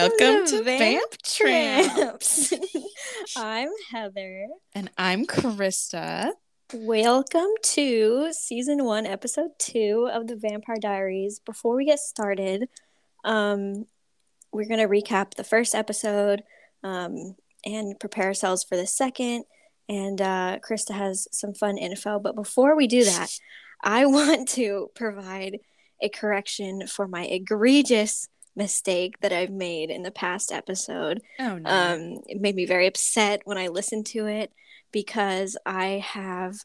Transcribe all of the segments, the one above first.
Welcome to Vamp Vamp Tramps. Tramps. I'm Heather. And I'm Krista. Welcome to season one, episode two of the Vampire Diaries. Before we get started, um, we're going to recap the first episode um, and prepare ourselves for the second. And uh, Krista has some fun info. But before we do that, I want to provide a correction for my egregious mistake that I've made in the past episode. Oh no. Um, it made me very upset when I listened to it because I have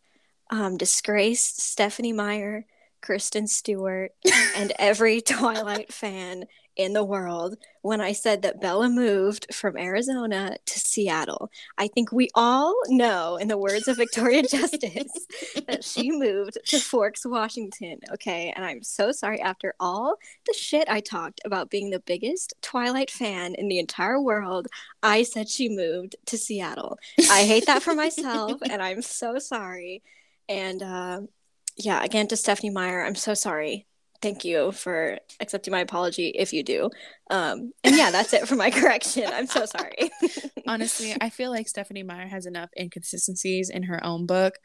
um, disgraced Stephenie Meyer, Kristen Stewart, and every Twilight fan in the world when I said that Bella moved from Arizona to Seattle. I think we all know, in the words of Victoria Justice, that she moved to Forks, Washington. Okay. And I'm so sorry after all the shit I talked about being the biggest Twilight fan in the entire world. I said she moved to Seattle. I hate that for myself, and I'm so sorry. And uh, yeah, again to Stephenie Meyer, I'm so sorry. Thank you for accepting my apology if you do. Um, and yeah, that's it for my correction. I'm so sorry. Honestly, I feel like Stephenie Meyer has enough inconsistencies in her own book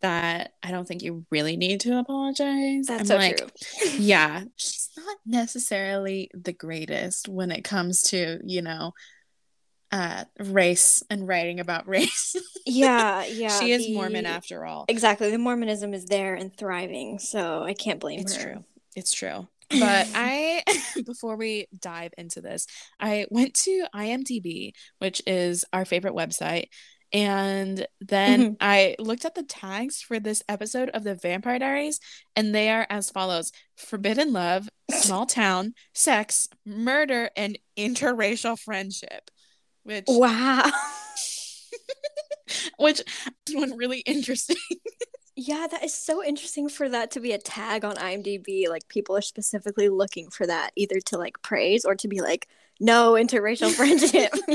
that I don't think you really need to apologize. That's I'm so like, true. yeah, she's not necessarily the greatest when it comes to, you know, uh race and writing about race. Yeah, yeah. she is the- Mormon after all. Exactly. The Mormonism is there and thriving, so I can't blame It's her. true. It's true. But I, before we dive into this, I went to IMDb, which is our favorite website. And then Mhm. I looked at the tags for this episode of the Vampire Diaries, and they are as follows Forbidden love, small town, sex, murder, and interracial friendship. Which, Wow. which is one really interesting. Yeah, that is so interesting for that to be a tag on IMDb. Like people are specifically looking for that, either to like praise or to be like, no interracial friendship.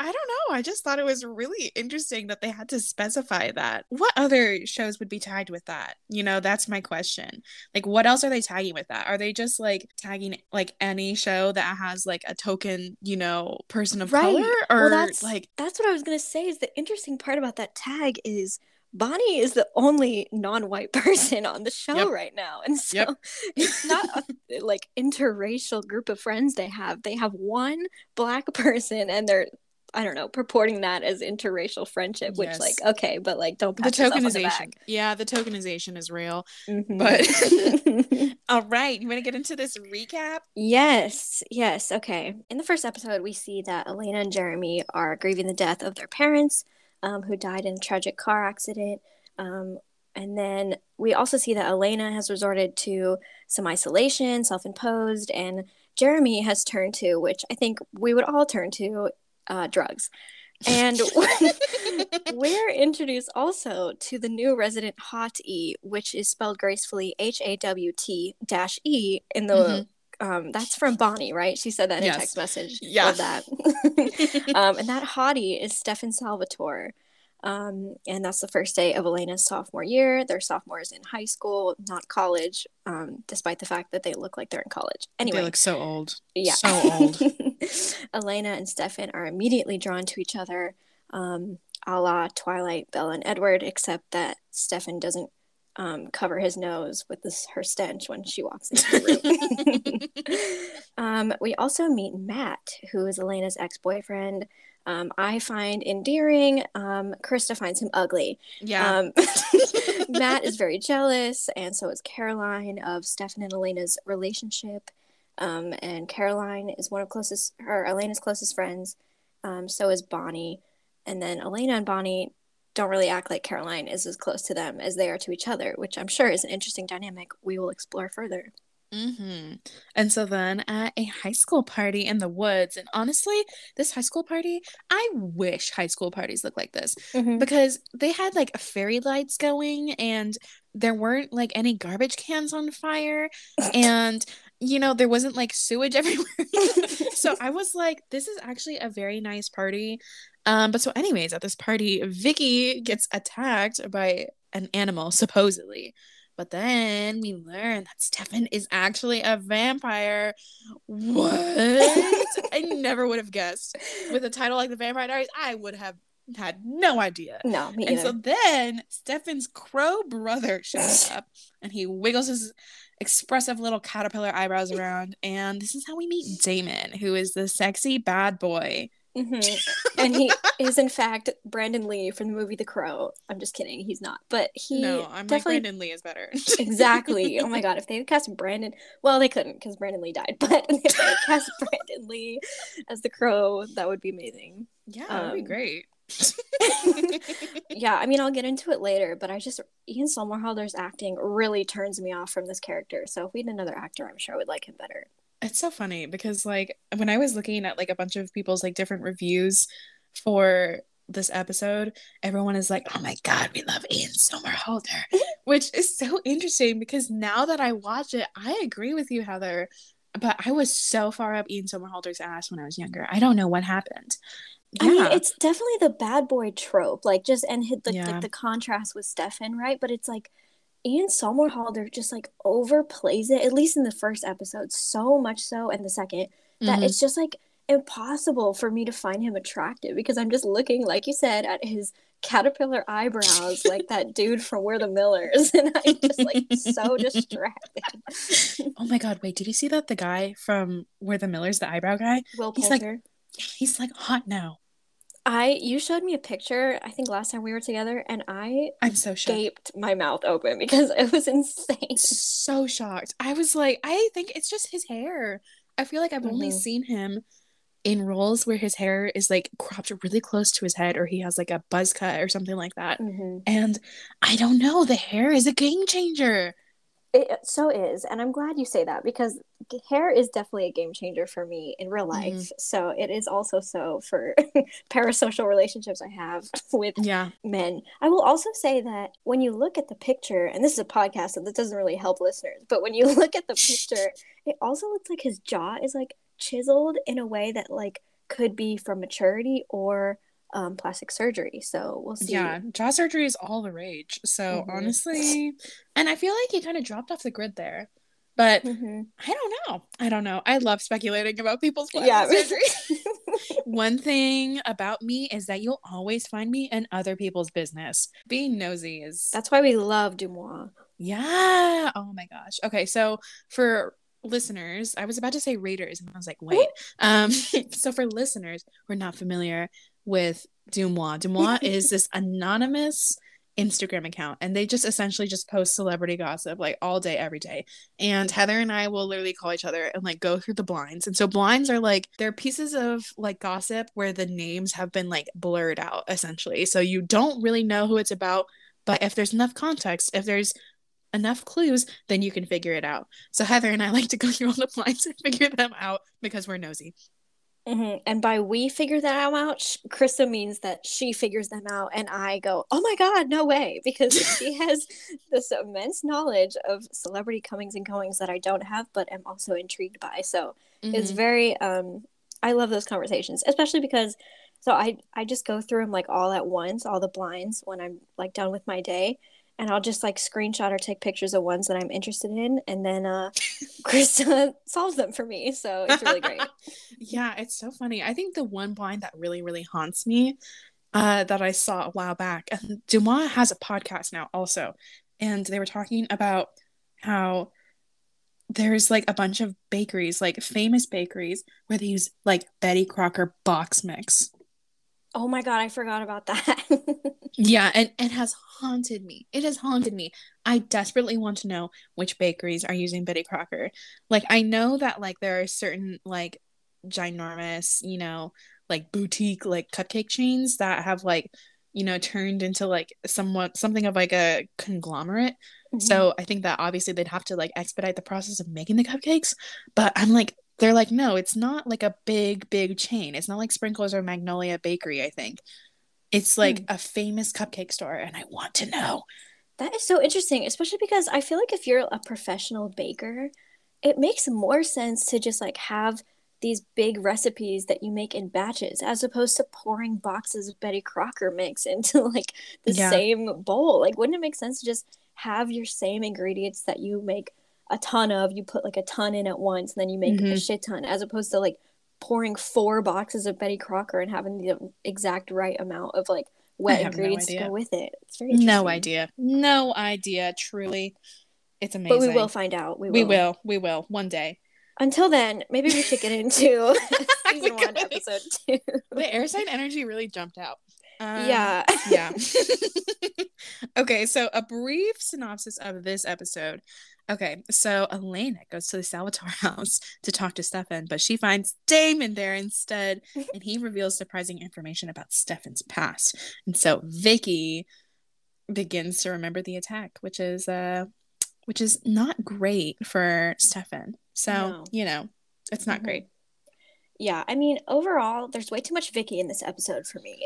I don't know. I just thought it was really interesting that they had to specify that. What other shows would be tagged with that? You know, that's my question. Like, what else are they tagging with that? Are they just like tagging like any show that has like a token, you know, person of Right. color? Or well, that's like, that's what I was gonna say. Is the interesting part about that tag is Bonnie is the only non-white person on the show Yep. right now, and so Yep. it's not a like interracial group of friends they have. They have one black person, and they're I don't know purporting that as interracial friendship. Which Yes. like okay, but like don't the pat yourself on the tokenization. back. Yeah, the tokenization is real. Mhm. But all right, you want to get into this recap? Yes, yes. Okay. In the first episode, we see that Elena and Jeremy are grieving the death of their parents, um, who died in a tragic car accident. Um, and then we also see that Elena has resorted to some isolation, self imposed, and Jeremy has turned to, which I think we would all turn to, uh, drugs. And we're introduced also to the new resident Hot E, which is spelled gracefully H A W T E in the um that's from Bonnie, right? She said that in Yes. a text message. Yeah. Love that. um and that hottie is Stefan Salvatore. Um, and that's the first day of Elena's sophomore year. They're sophomores in high school, not college, um, despite the fact that they look like they're in college. Anyway, They look so old. yeah. So old. Elena and Stefan are immediately drawn to each other, um, a la Twilight, Bella, and Edward, except that Stefan doesn't um, cover his nose with this, her stench when she walks into the room. um, we also meet Matt, who is Elena's ex boyfriend. Um, I find endearing. Um, Krista finds him ugly. Yeah. Um, Matt is very jealous, and so is Caroline of Stefan and Elena's relationship. Um, and Caroline is one of closest her Elena's closest friends. Um, so is Bonnie, and then Elena and Bonnie don't really act like Caroline is as close to them as they are to each other, which I'm sure is an interesting dynamic we will explore further. hmm And so then at a high school party in the woods, and honestly, this high school party, I wish high school parties looked like this because they had like fairy lights going and there weren't like any garbage cans on fire and you know there wasn't like sewage everywhere. So i was like this is actually a very nice party um but so anyways at this party vicky gets attacked by an animal supposedly But then we learn that Stefan is actually a vampire. What? I never would have guessed. With a title like The Vampire Diaries, I would have had no idea. No, me And either. so then Stefan's crow brother shows up and he wiggles his expressive little caterpillar eyebrows around. And this is how we meet Damon, who is the sexy bad boy. Mhm. and he is in fact Brandon Lee from the movie The Crow. I'm just kidding, he's not. But he no, I'm like definitely Brandon Lee is better. exactly. Oh my god, if they had cast Brandon, well, they couldn't because Brandon Lee died. But if they had cast Brandon Lee as the Crow, that would be amazing. yeah, that'd be Um, great. Yeah, I mean, I'll get into it later, but I just Ian Somerhalder's acting really turns me off from this character. So if we had another actor, I'm sure I would like him better. It's so funny because like when I was looking at like a bunch of people's like different reviews for this episode, everyone is like, "Oh my god, we love Ian Somerhalder," which is so interesting because now that I watch it, I agree with you, Heather. But I was so far up Ian Somerhalder's ass when I was younger. I don't know what happened. I mean, it's definitely the bad boy trope, like just and hit the Yeah. like the contrast with Stefan, right? But it's like Ian Somerhalder just like overplays it, at least in the first episode, so much so, in the second that Mhm. it's just like impossible for me to find him attractive because I'm just looking, like you said, at his caterpillar eyebrows, like that dude from We're the Millers, and I'm just like so distracted. oh my god, wait, did you see that the guy from We're the Millers, the eyebrow guy? Will He's like- Poulter. He's like hot now. I you showed me a picture, I think last time we were together, and I I'm so shocked. gaped my mouth open because it was insane. so shocked. I was like, I think it's just his hair. I feel like I've only Mhm. seen him in roles where his hair is like cropped really close to his head or he has like a buzz cut or something like that. hmm And I don't know, the hair is a game changer. It so is, and I'm glad you say that because hair is definitely a game changer for me in real mm-hmm. life. So it is also so for parasocial relationships I have with Yeah. men. I will also say that when you look at the picture, and this is a podcast, so this doesn't really help listeners, but when you look at the picture, it also looks like his jaw is like chiseled in a way that like could be from maturity or um, plastic surgery. So we'll see. Yeah. Jaw surgery is all the rage. So Mhm. honestly, and I feel like he kind of dropped off the grid there. But Mhm. I don't know. I don't know. I love speculating about people's plastic Yeah. surgery. One thing about me is that you'll always find me in other people's business. Being nosy is That's why we love Deuxmoi. yeah. Oh my gosh. Okay, so for listeners, I was about to say readers, and I was like, wait. Um, so for listeners who are not familiar with Deuxmoi, Deuxmoi is this anonymous Instagram account, and they just essentially just post celebrity gossip like all day, every day. And Heather and I will literally call each other and like go through the blinds. And so blinds are like they're pieces of like gossip where the names have been like blurred out essentially. So you don't really know who it's about, but if there's enough context, if there's enough clues, then you can figure it out. So Heather and I like to go through all the blinds and figure them out because we're nosy. Hmm And by we figure that out, Krista means that she figures them out, and I go, "Oh my god, no way!" Because she has this immense knowledge of celebrity comings and goings that I don't have, but am also intrigued by. So it's Mhm. very, um, I love those conversations, especially because, so I I just go through them like all at once, all the blinds when I'm like done with my day. And I'll just like screenshot or take pictures of ones that I'm interested in, and then uh, Krista solves them for me. So it's really great. yeah, it's so funny. I think the one blind that really, really haunts me uh, that I saw a while back, and Deuxmoi has a podcast now also, and they were talking about how there's like a bunch of bakeries, like famous bakeries, where they use like Betty Crocker box mix. Oh my god, I forgot about that. Yeah, and it has haunted me. It has haunted me. I desperately want to know which bakeries are using Betty Crocker. Like I know that like there are certain like ginormous, you know, like boutique like cupcake chains that have like, you know, turned into like somewhat something of like a conglomerate. Mm-hmm. So I think that obviously they'd have to like expedite the process of making the cupcakes. But I'm like, they're like, no, it's not like a big, big chain. It's not like Sprinkles or Magnolia Bakery, I think. It's hmm. like a famous cupcake store, and I want to know. that is so interesting, especially because I feel like if you're a professional baker, it makes more sense to just like have these big recipes that you make in batches as opposed to pouring boxes of Betty Crocker mix into like the Yeah. same bowl. Like, wouldn't it make sense to just have your same ingredients that you make a ton of. You put like a ton in at once, and then you make mm-hmm. a shit ton, as opposed to like pouring four boxes of Betty Crocker and having the exact right amount of like wet ingredients no to go with it. It's very no idea, no idea. Truly, it's amazing. But we will find out. We will. We will. We will one day. Until then, maybe we should get into season one, episode two. The air sign energy really jumped out. Um, yeah. yeah. okay, so a brief synopsis of this episode. Okay, so Elena goes to the Salvatore house to talk to Stefan, but she finds Damon there instead, and he reveals surprising information about Stefan's past. And so Vicky begins to remember the attack, which is uh which is not great for Stefan. So, no. you know, it's not mm-hmm. great. Yeah, I mean, overall, there's way too much Vicky in this episode for me.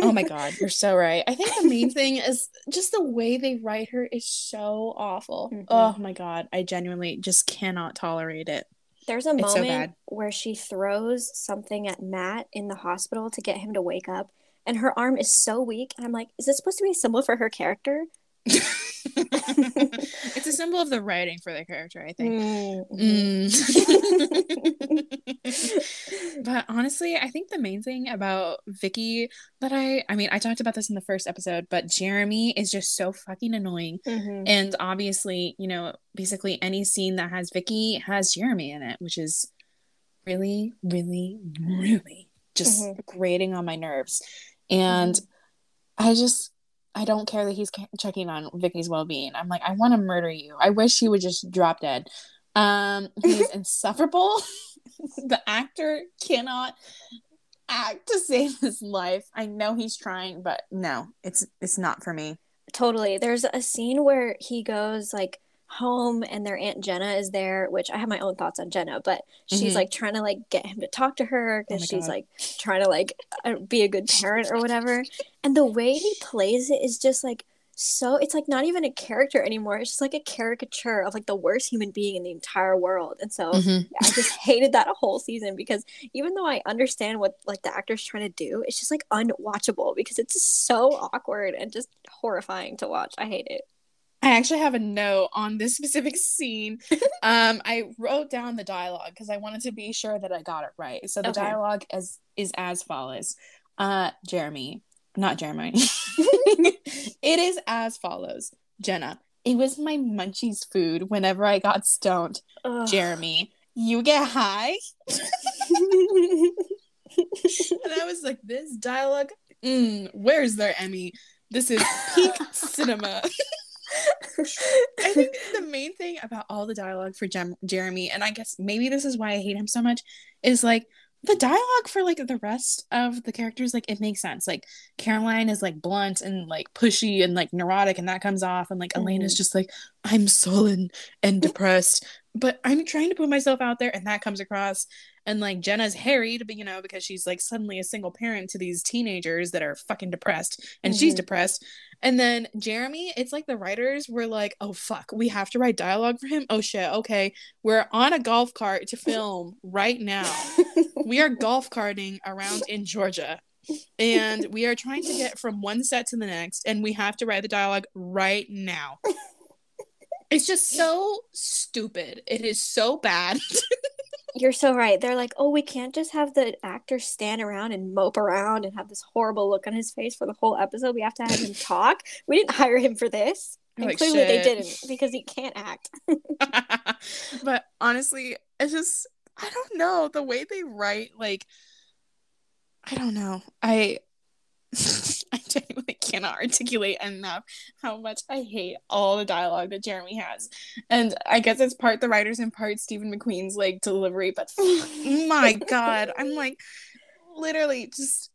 oh my god, you're so right. I think the main thing is just the way they write her is so awful. Mm-hmm. Oh my god, I genuinely just cannot tolerate it. There's a it's moment so where she throws something at Matt in the hospital to get him to wake up, and her arm is so weak, and I'm like, is this supposed to be a symbol for her character? It's a symbol of the writing for the character, I think. Mm. Mm. but honestly, I think the main thing about Vicky that I I mean, I talked about this in the first episode, but Jeremy is just so fucking annoying. Mm-hmm. And obviously, you know, basically any scene that has Vicky has Jeremy in it, which is really, really, really just mm-hmm. grating on my nerves. And mm-hmm. I just I don't care that he's checking on Vicky's well-being. I'm like, I want to murder you. I wish he would just drop dead. Um, he's insufferable. the actor cannot act to save his life. I know he's trying, but no, it's it's not for me. Totally. There's a scene where he goes like home and their aunt Jenna is there, which I have my own thoughts on Jenna, but she's mm-hmm. like trying to like get him to talk to her because oh she's God. like trying to like uh, be a good parent or whatever. And the way he plays it is just like so it's like not even a character anymore. It's just like a caricature of like the worst human being in the entire world. And so mm-hmm. I just hated that whole season because even though I understand what like the actor's trying to do, it's just like unwatchable because it's so awkward and just horrifying to watch. I hate it. I actually have a note on this specific scene. um, I wrote down the dialogue because I wanted to be sure that I got it right. So the okay. dialogue is is as follows. Uh, Jeremy, not Jeremy. it is as follows. Jenna, it was my munchies food whenever I got stoned. Ugh. Jeremy, you get high. and I was like, this dialogue, mm, where's their Emmy? This is peak cinema. I think the main thing about all the dialogue for Jem- Jeremy, and I guess maybe this is why I hate him so much, is like the dialogue for like the rest of the characters, like it makes sense. Like Caroline is like blunt and like pushy and like neurotic, and that comes off, and like mm. Elena's just like I'm sullen and depressed, but I'm trying to put myself out there, and that comes across. And like Jenna's harried, but you know, because she's like suddenly a single parent to these teenagers that are fucking depressed, and mm-hmm. she's depressed. And then Jeremy, it's like the writers were like, oh fuck, we have to write dialogue for him. Oh shit, okay. We're on a golf cart to film right now. we are golf carting around in Georgia. And we are trying to get from one set to the next, and we have to write the dialogue right now. It's just so stupid. It is so bad. You're so right. They're like, oh, we can't just have the actor stand around and mope around and have this horrible look on his face for the whole episode. We have to have him talk. We didn't hire him for this. And like, clearly shit. they didn't because he can't act. but honestly, it's just I don't know the way they write. Like, I don't know. I I genuinely cannot articulate enough how much I hate all the dialogue that Jeremy has. And I guess it's part the writers and part Steven McQueen's like delivery, but my god, I'm like literally just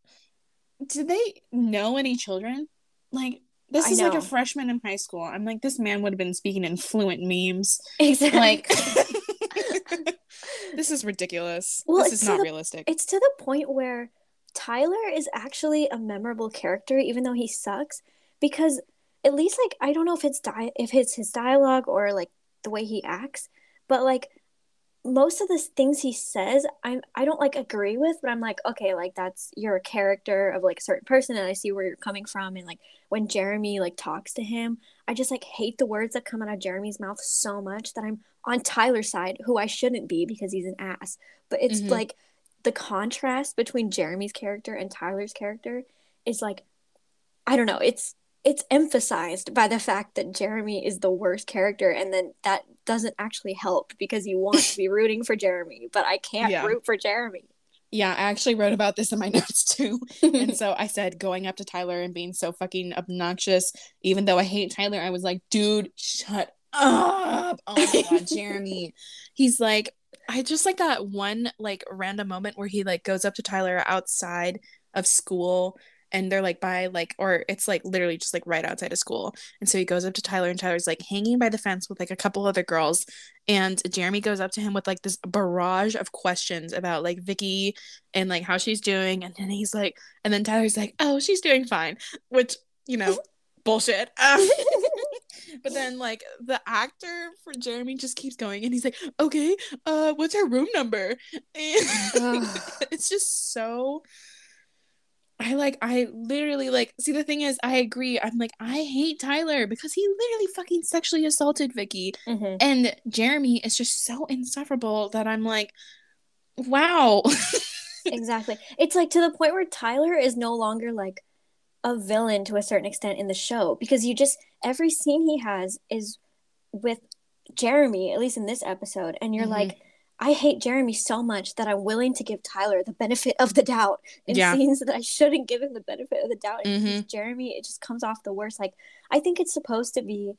did they know any children? Like this is like a freshman in high school. I'm like, this man would have been speaking in fluent memes. Exactly. Like this is ridiculous. Well, this is not the, realistic. It's to the point where Tyler is actually a memorable character, even though he sucks, because at least like I don't know if it's di- if it's his dialogue or like the way he acts, but like most of the things he says i'm i don't like agree with but i'm like okay like that's your character of like a certain person and i see where you're coming from and like when jeremy like talks to him i just like hate the words that come out of jeremy's mouth so much that i'm on tyler's side who i shouldn't be because he's an ass but it's mm-hmm. like the contrast between jeremy's character and tyler's character is like i don't know it's it's emphasized by the fact that Jeremy is the worst character and then that doesn't actually help because you want to be rooting for Jeremy, but I can't yeah. root for Jeremy. Yeah, I actually wrote about this in my notes too. and so I said going up to Tyler and being so fucking obnoxious, even though I hate Tyler, I was like, dude, shut up. Oh my god, Jeremy. He's like, I just like that one like random moment where he like goes up to Tyler outside of school and they're like by like or it's like literally just like right outside of school. And so he goes up to tyler and tyler's like hanging by the fence with like a couple other girls. And jeremy goes up to him with like this barrage of questions about like vicky and like how she's doing. And then he's like and then tyler's like oh she's doing fine which you know bullshit. Um, but then like the actor for jeremy just keeps going and he's like okay uh what's her room number and it's just so I like I literally like see the thing is I agree. I'm like I hate Tyler because he literally fucking sexually assaulted Vicky. Mm-hmm. And Jeremy is just so insufferable that I'm like wow. exactly. It's like to the point where Tyler is no longer like a villain to a certain extent in the show because you just every scene he has is with Jeremy, at least in this episode, and you're mm-hmm. like I hate Jeremy so much that I'm willing to give Tyler the benefit of the doubt in yeah. scenes that I shouldn't give him the benefit of the doubt. Mm-hmm. Jeremy, it just comes off the worst. Like I think it's supposed to be,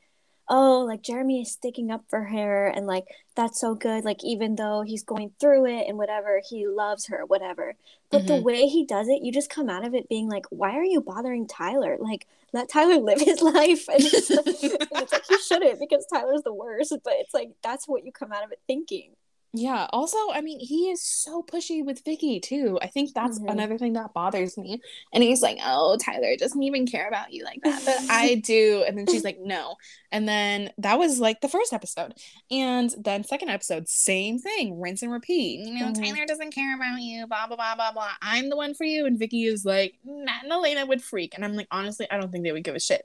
oh, like Jeremy is sticking up for her, and like that's so good. Like even though he's going through it and whatever, he loves her, whatever. But mm-hmm. the way he does it, you just come out of it being like, why are you bothering Tyler? Like let Tyler live his life. And it's, and it's like he shouldn't because Tyler's the worst. But it's like that's what you come out of it thinking. Yeah. Also, I mean, he is so pushy with Vicky too. I think that's mm-hmm. another thing that bothers me. And he's like, "Oh, Tyler doesn't even care about you like that, but I do." And then she's like, "No." And then that was like the first episode, and then second episode, same thing, rinse and repeat. You know, mm-hmm. Tyler doesn't care about you. Blah blah blah blah blah. I'm the one for you. And Vicky is like, Matt and Elena would freak, and I'm like, honestly, I don't think they would give a shit.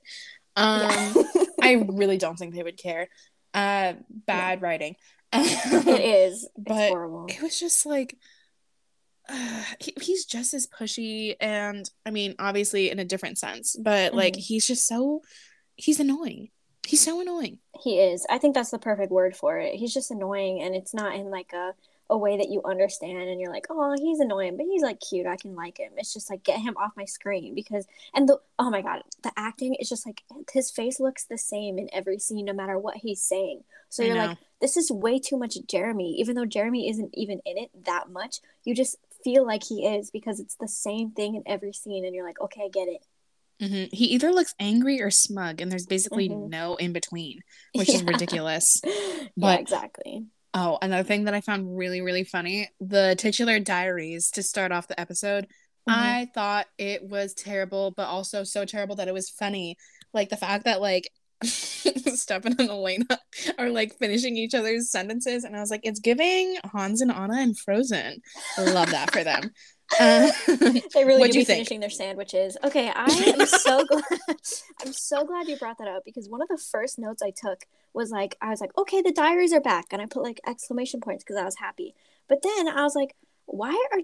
Um, yeah. I really don't think they would care. Uh, bad yeah. writing it is. but. It was just like uh, he, he's just as pushy and I mean obviously in a different sense, but mm-hmm. like he's just so he's annoying. He's so annoying. He is. I think that's the perfect word for it. He's just annoying and it's not in like a a way that you understand and you're like, oh, he's annoying, but he's like cute. I can like him. It's just like get him off my screen because and the oh my god, the acting is just like his face looks the same in every scene, no matter what he's saying. So you're like, this is way too much Jeremy, even though Jeremy isn't even in it that much. You just feel like he is because it's the same thing in every scene, and you're like, okay, I get it. Mm-hmm. He either looks angry or smug, and there's basically mm-hmm. no in between, which yeah. is ridiculous. But, yeah, exactly. Oh, another thing that I found really, really funny the titular diaries to start off the episode. Mm-hmm. I thought it was terrible, but also so terrible that it was funny. Like the fact that like Stefan and Elena are like finishing each other's sentences, and I was like, it's giving Hans and Anna and Frozen. Love that for them. Uh, they really do be finishing their sandwiches. Okay, I am so glad. I'm so glad you brought that up because one of the first notes I took was like, I was like, okay, the diaries are back, and I put like exclamation points because I was happy. But then I was like, why are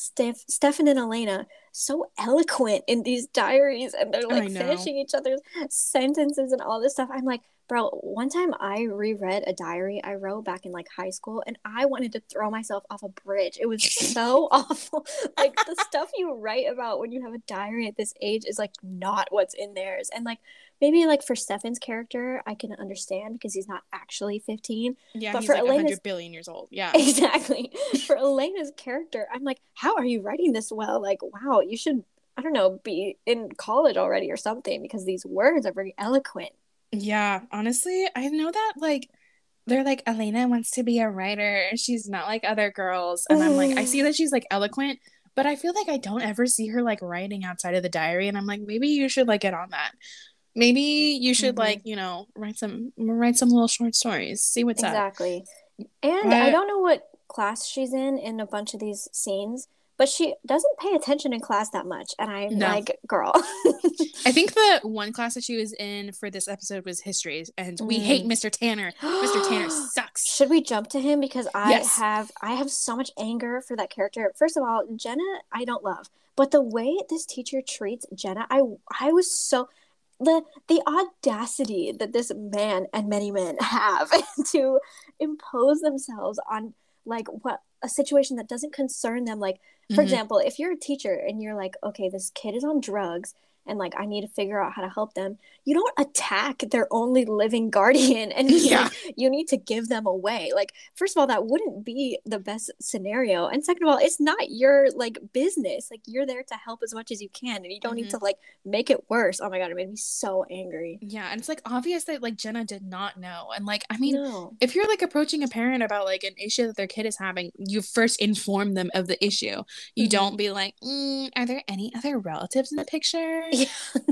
Steph- Stefan and Elena so eloquent in these diaries, and they're like finishing each other's sentences and all this stuff? I'm like, Bro, one time I reread a diary I wrote back in like high school and I wanted to throw myself off a bridge. It was so awful. Like the stuff you write about when you have a diary at this age is like not what's in theirs. And like maybe like for Stefan's character, I can understand because he's not actually 15. Yeah, but for like Elena's 100 billion years old. Yeah. Exactly. for Elena's character, I'm like, how are you writing this well? Like, wow, you should I don't know, be in college already or something because these words are very eloquent. Yeah, honestly, I know that like they're like Elena wants to be a writer. She's not like other girls. And I'm like, I see that she's like eloquent, but I feel like I don't ever see her like writing outside of the diary. And I'm like, maybe you should like get on that. Maybe you should mm-hmm. like, you know, write some write some little short stories. See what's exactly. up. Exactly. And. I don't know what class she's in in a bunch of these scenes, but she doesn't pay attention in class that much. And I'm no. like, girl. I think the one class that she was in for this episode was history, and mm. we hate Mr. Tanner. Mr. Tanner sucks. Should we jump to him because I yes. have I have so much anger for that character. First of all, Jenna, I don't love, but the way this teacher treats Jenna, I I was so the the audacity that this man and many men have to impose themselves on like what a situation that doesn't concern them like for mm-hmm. example if you're a teacher and you're like okay this kid is on drugs and like I need to figure out how to help them. You don't attack their only living guardian and yeah. like, you need to give them away. Like first of all that wouldn't be the best scenario. And second of all, it's not your like business. Like you're there to help as much as you can and you don't mm-hmm. need to like make it worse. Oh my god, it made me so angry. Yeah, and it's like obvious that like Jenna did not know. And like I mean, no. if you're like approaching a parent about like an issue that their kid is having, you first inform them of the issue. You mm-hmm. don't be like, mm, "Are there any other relatives in the picture?"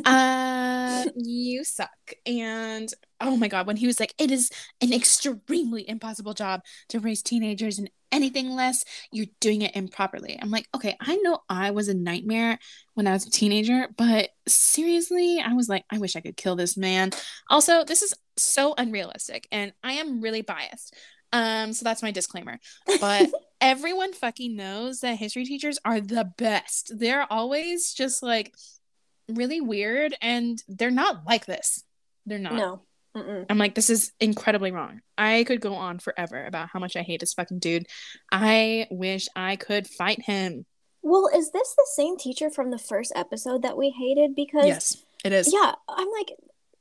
Uh, you suck. And oh my God, when he was like, it is an extremely impossible job to raise teenagers and anything less, you're doing it improperly. I'm like, okay, I know I was a nightmare when I was a teenager, but seriously, I was like, I wish I could kill this man. Also, this is so unrealistic and I am really biased. Um, so that's my disclaimer. But everyone fucking knows that history teachers are the best. They're always just like really weird and they're not like this. They're not. No. Mm-mm. I'm like, this is incredibly wrong. I could go on forever about how much I hate this fucking dude. I wish I could fight him. Well, is this the same teacher from the first episode that we hated? Because yes, it is. Yeah, I'm like,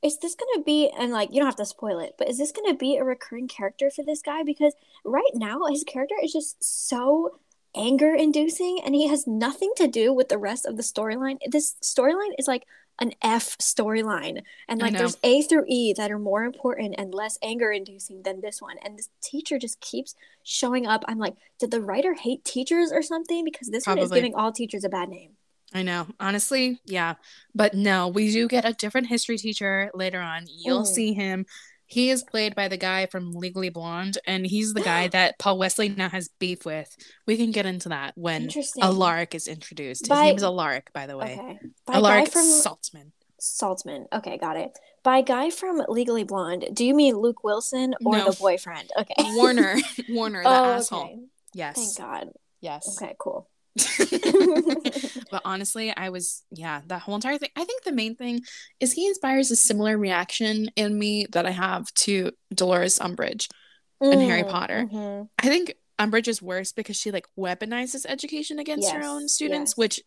is this gonna be? And like, you don't have to spoil it, but is this gonna be a recurring character for this guy? Because right now, his character is just so anger inducing and he has nothing to do with the rest of the storyline. This storyline is like an F storyline. And like there's A through E that are more important and less anger inducing than this one. And this teacher just keeps showing up. I'm like, did the writer hate teachers or something? Because this Probably. one is giving all teachers a bad name. I know. Honestly, yeah. But no, we do get a different history teacher later on. You'll mm. see him he is played by the guy from Legally Blonde, and he's the guy that Paul Wesley now has beef with. We can get into that when Alaric is introduced. His by, name is Alaric, by the way. Okay. By Alaric from Saltzman. Saltzman. Okay, got it. By guy from Legally Blonde, do you mean Luke Wilson or no. the boyfriend? Okay. Warner. Warner, the oh, asshole. Okay. Yes. Thank God. Yes. Okay, cool. but honestly, I was, yeah, that whole entire thing. I think the main thing is he inspires a similar reaction in me that I have to Dolores Umbridge mm, in Harry Potter. Mm-hmm. I think Umbridge is worse because she like weaponizes education against yes, her own students, yes. which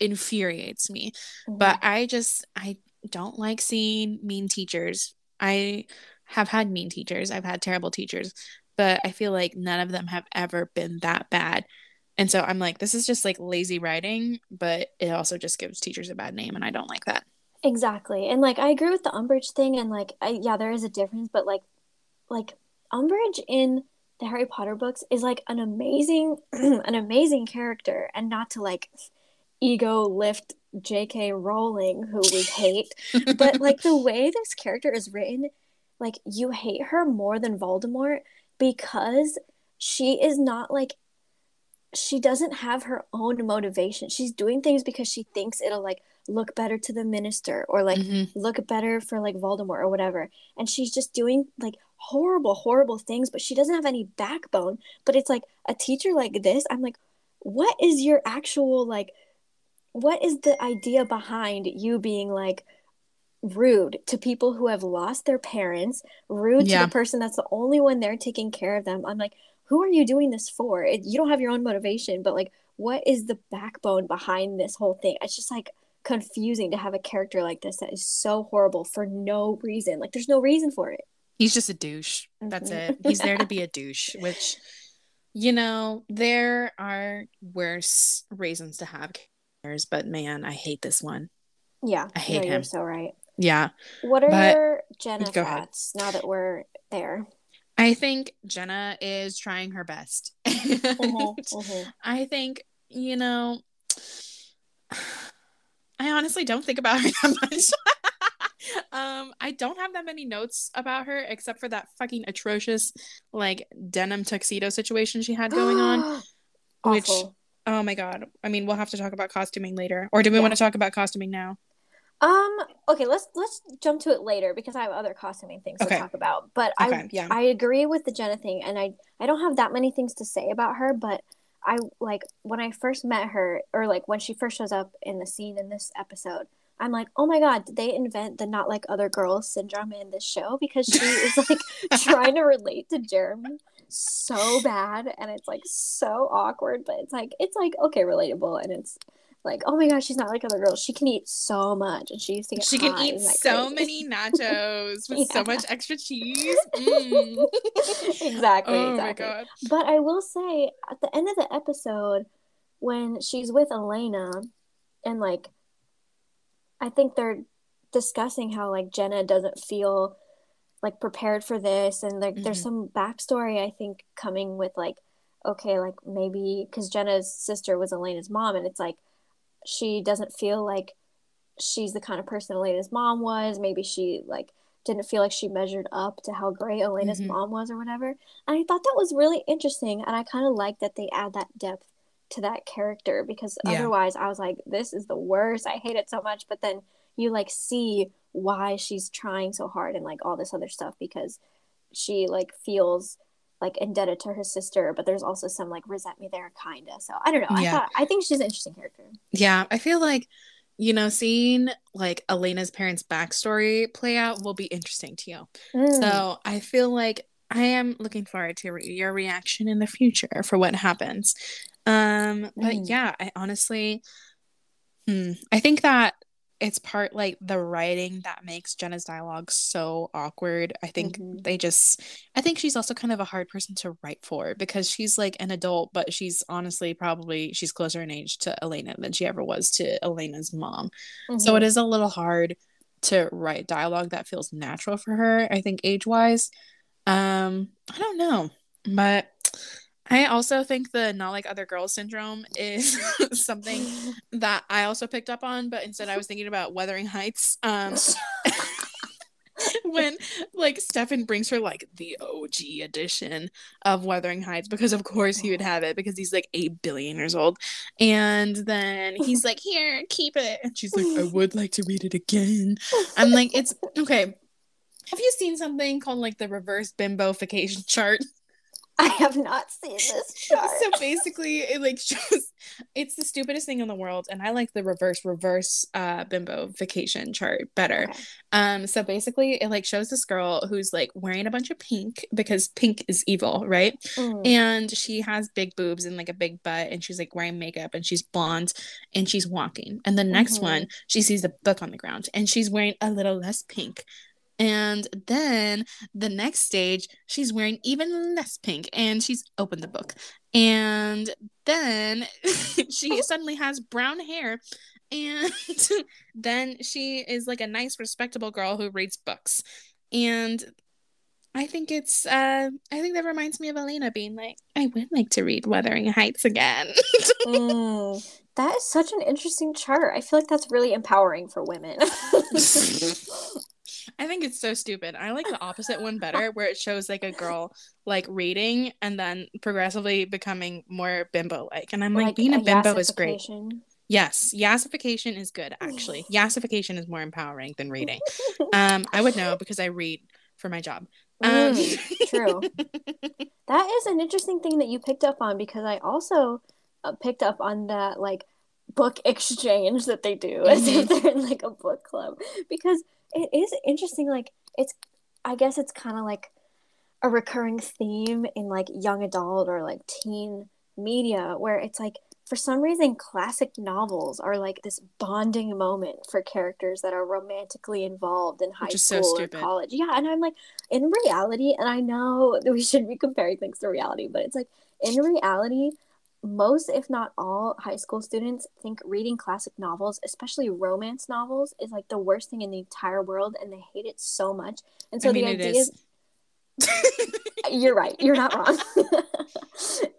infuriates me. Mm-hmm. But I just, I don't like seeing mean teachers. I have had mean teachers, I've had terrible teachers, but I feel like none of them have ever been that bad. And so I'm like, this is just like lazy writing, but it also just gives teachers a bad name, and I don't like that. Exactly. And like I agree with the Umbridge thing and like I, yeah, there is a difference, but like like Umbridge in the Harry Potter books is like an amazing an amazing character and not to like ego lift JK Rowling who we hate, but like the way this character is written, like you hate her more than Voldemort because she is not like she doesn't have her own motivation. She's doing things because she thinks it'll like look better to the minister or like mm-hmm. look better for like Voldemort or whatever. And she's just doing like horrible, horrible things, but she doesn't have any backbone. But it's like a teacher like this, I'm like, what is your actual like what is the idea behind you being like rude to people who have lost their parents, rude yeah. to the person that's the only one there taking care of them? I'm like, who are you doing this for? It, you don't have your own motivation, but like, what is the backbone behind this whole thing? It's just like confusing to have a character like this that is so horrible for no reason. Like, there's no reason for it. He's just a douche. Mm-hmm. That's it. He's there to be a douche, which, you know, there are worse reasons to have characters, but man, I hate this one. Yeah, I hate no, him. You're so right. Yeah. What are but, your Jenna thoughts now that we're there? I think Jenna is trying her best. mm-hmm, mm-hmm. I think, you know, I honestly don't think about her that much. um, I don't have that many notes about her except for that fucking atrocious like denim tuxedo situation she had going on. which oh my god. I mean, we'll have to talk about costuming later. Or do we yeah. want to talk about costuming now? Um. Okay. Let's let's jump to it later because I have other costuming things okay. to talk about. But okay, I yeah. I agree with the Jenna thing, and I I don't have that many things to say about her, but I like when I first met her, or like when she first shows up in the scene in this episode. I'm like, oh my god, did they invent the not like other girls syndrome in this show? Because she is like trying to relate to Jeremy so bad, and it's like so awkward, but it's like it's like okay, relatable, and it's like, oh my gosh, she's not like other girls. She can eat so much, and she used to get. She can eat so crazy. many nachos with yeah. so much extra cheese. Mm. exactly. Oh exactly. my god! But I will say, at the end of the episode, when she's with Elena, and like, I think they're discussing how like Jenna doesn't feel like prepared for this, and like mm-hmm. there's some backstory I think coming with like okay, like maybe because Jenna's sister was Elena's mom, and it's like she doesn't feel like she's the kind of person Elena's mom was. Maybe she like didn't feel like she measured up to how great Elena's mm-hmm. mom was or whatever. And I thought that was really interesting and I kind of like that they add that depth to that character because yeah. otherwise I was like this is the worst. I hate it so much, but then you like see why she's trying so hard and like all this other stuff because she like feels like indebted to her sister, but there's also some like resentment there, kinda. So I don't know. Yeah. I thought I think she's an interesting character. Yeah, I feel like you know seeing like Elena's parents' backstory play out will be interesting to you. Mm. So I feel like I am looking forward to re- your reaction in the future for what happens. Um, but mm. yeah, I honestly, hmm, I think that it's part like the writing that makes Jenna's dialogue so awkward. I think mm-hmm. they just I think she's also kind of a hard person to write for because she's like an adult, but she's honestly probably she's closer in age to Elena than she ever was to Elena's mom. Mm-hmm. So it is a little hard to write dialogue that feels natural for her, I think age wise. Um, I don't know. But I also think the not like other girls syndrome is something that I also picked up on, but instead I was thinking about Wuthering Heights. Um, when like Stefan brings her like the OG edition of Wuthering Heights because of course he would have it because he's like eight billion years old, and then he's like, "Here, keep it," and she's like, "I would like to read it again." I'm like, "It's okay." Have you seen something called like the reverse bimbofication chart? I have not seen this chart. so basically, it like shows it's the stupidest thing in the world, and I like the reverse reverse uh bimbofication chart better. Okay. Um, so basically, it like shows this girl who's like wearing a bunch of pink because pink is evil, right? Mm. And she has big boobs and like a big butt, and she's like wearing makeup, and she's blonde, and she's walking. And the next mm-hmm. one, she sees a book on the ground, and she's wearing a little less pink. And then the next stage, she's wearing even less pink and she's opened the book. And then she suddenly has brown hair. And then she is like a nice, respectable girl who reads books. And I think it's uh I think that reminds me of Elena being like, I would like to read Wuthering Heights again. mm, that is such an interesting chart. I feel like that's really empowering for women. I think it's so stupid. I like the opposite one better, where it shows like a girl like reading and then progressively becoming more bimbo like. And I'm like, like being a, a bimbo is great. Yes, yassification is good actually. yassification is more empowering than reading. Um, I would know because I read for my job. Um, mm, true. that is an interesting thing that you picked up on because I also uh, picked up on that like book exchange that they do mm-hmm. as if they're in like a book club because it is interesting like it's i guess it's kind of like a recurring theme in like young adult or like teen media where it's like for some reason classic novels are like this bonding moment for characters that are romantically involved in high school so or college. Yeah and i'm like in reality and i know we shouldn't be comparing things to reality but it's like in reality most, if not all, high school students think reading classic novels, especially romance novels, is like the worst thing in the entire world, and they hate it so much. And so I mean, the idea is, you're right, you're not wrong.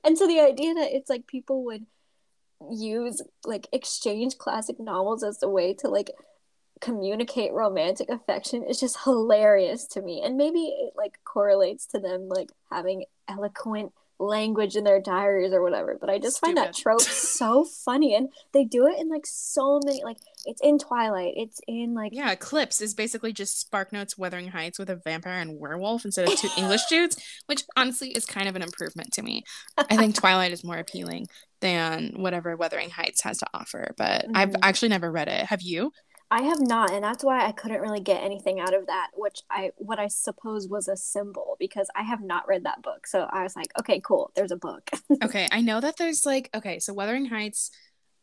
and so the idea that it's like people would use like exchange classic novels as a way to like communicate romantic affection is just hilarious to me and maybe it like correlates to them like having eloquent language in their diaries or whatever but i just Stupid. find that trope so funny and they do it in like so many like it's in twilight it's in like yeah eclipse is basically just spark notes wuthering heights with a vampire and werewolf instead of two english dudes which honestly is kind of an improvement to me i think twilight is more appealing than whatever wuthering heights has to offer but mm-hmm. i've actually never read it have you I have not, and that's why I couldn't really get anything out of that, which I what I suppose was a symbol because I have not read that book. So I was like, okay, cool, there's a book. okay, I know that there's like okay, so Wuthering Heights.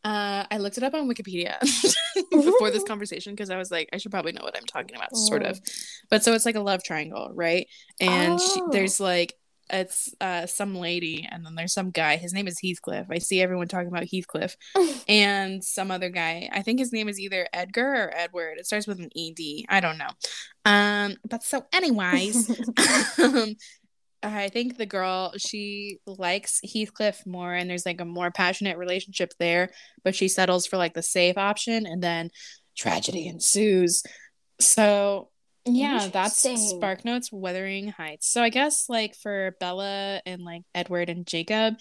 Uh, I looked it up on Wikipedia before this conversation because I was like, I should probably know what I'm talking about, sort of. Mm. But so it's like a love triangle, right? And oh. she, there's like it's uh some lady and then there's some guy. His name is heathcliff. I see everyone talking about heathcliff. And some other guy. I think his name is either edgar or edward. It starts with an ed i don't know. Um but so anyways um, i think the girl she likes heathcliff more and there's like a more passionate relationship there but she settles for like the safe option and then tragedy ensues. So yeah that's SparkNotes wuthering heights. So i guess like for bella and like edward and jacob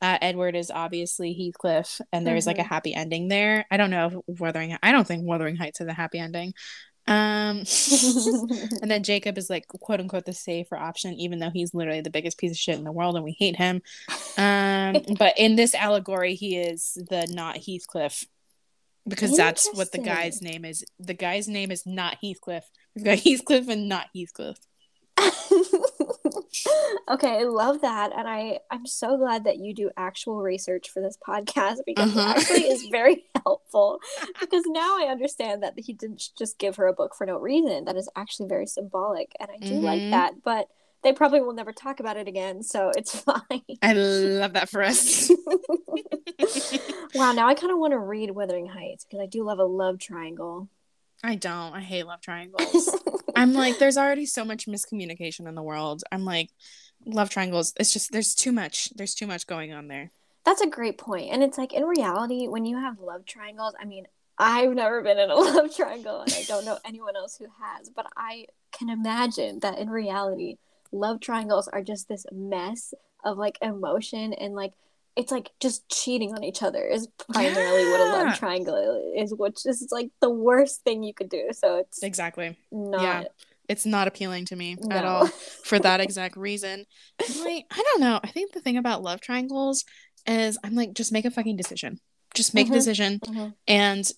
uh, edward is obviously heathcliff and there's mm-hmm. like a mm-hmm. happy ending there. I don't know if wuthering i don't think wuthering heights has a happy ending. Um and then jacob is like quote unquote the safer option even though he's literally the biggest piece of shit in the world and we hate him. Um but in this allegory he is the not heathcliff because that's what the guy's name is the guy's name is not heathcliff We've got Heathcliff and not Heathcliff. okay, I love that, and I I'm so glad that you do actual research for this podcast because uh-huh. it actually is very helpful. Because now I understand that he didn't just give her a book for no reason. That is actually very symbolic, and I do mm-hmm. like that. But they probably will never talk about it again, so it's fine. I love that for us. wow, now I kind of want to read Wuthering Heights because I do love a love triangle. I don't. I hate love triangles. I'm like, there's already so much miscommunication in the world. I'm like, love triangles. It's just there's too much. There's too much going on there. That's a great point. And it's like in reality, when you have love triangles, I mean, I've never been in a love triangle and I don't know anyone else who has, but I can imagine that in reality, love triangles are just this mess of like emotion and like it's like just cheating on each other is primarily yeah. what a love triangle is, which is like the worst thing you could do. So it's exactly not. Yeah. It's not appealing to me no. at all for that exact reason. like, I don't know. I think the thing about love triangles is I'm like, just make a fucking decision. Just make mm-hmm. a decision. Mm-hmm. And,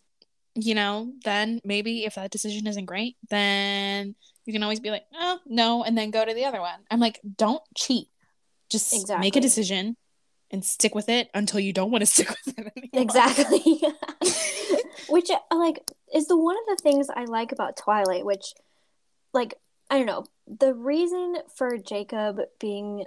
you know, then maybe if that decision isn't great, then you can always be like, oh, no, and then go to the other one. I'm like, don't cheat. Just exactly. make a decision and stick with it until you don't want to stick with it anymore. Exactly. which uh, like is the one of the things I like about Twilight, which like I don't know, the reason for Jacob being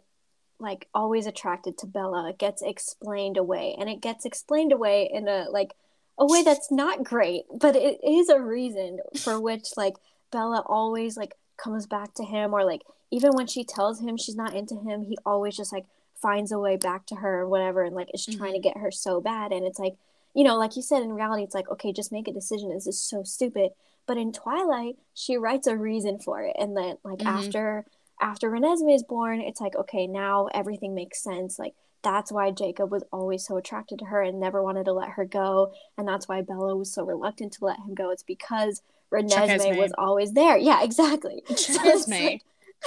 like always attracted to Bella gets explained away and it gets explained away in a like a way that's not great, but it is a reason for which like Bella always like comes back to him or like even when she tells him she's not into him, he always just like finds a way back to her or whatever and like is mm-hmm. trying to get her so bad. And it's like you know like you said in reality it's like okay just make a decision. This is so stupid. But in twilight she writes a reason for it. And then like mm-hmm. after after renesmee is born it's like okay now everything makes sense. Like that's why jacob was always so attracted to her and never wanted to let her go. And that's why bella was so reluctant to let him go. It's because renesmee was always there yeah exactly Renesmee.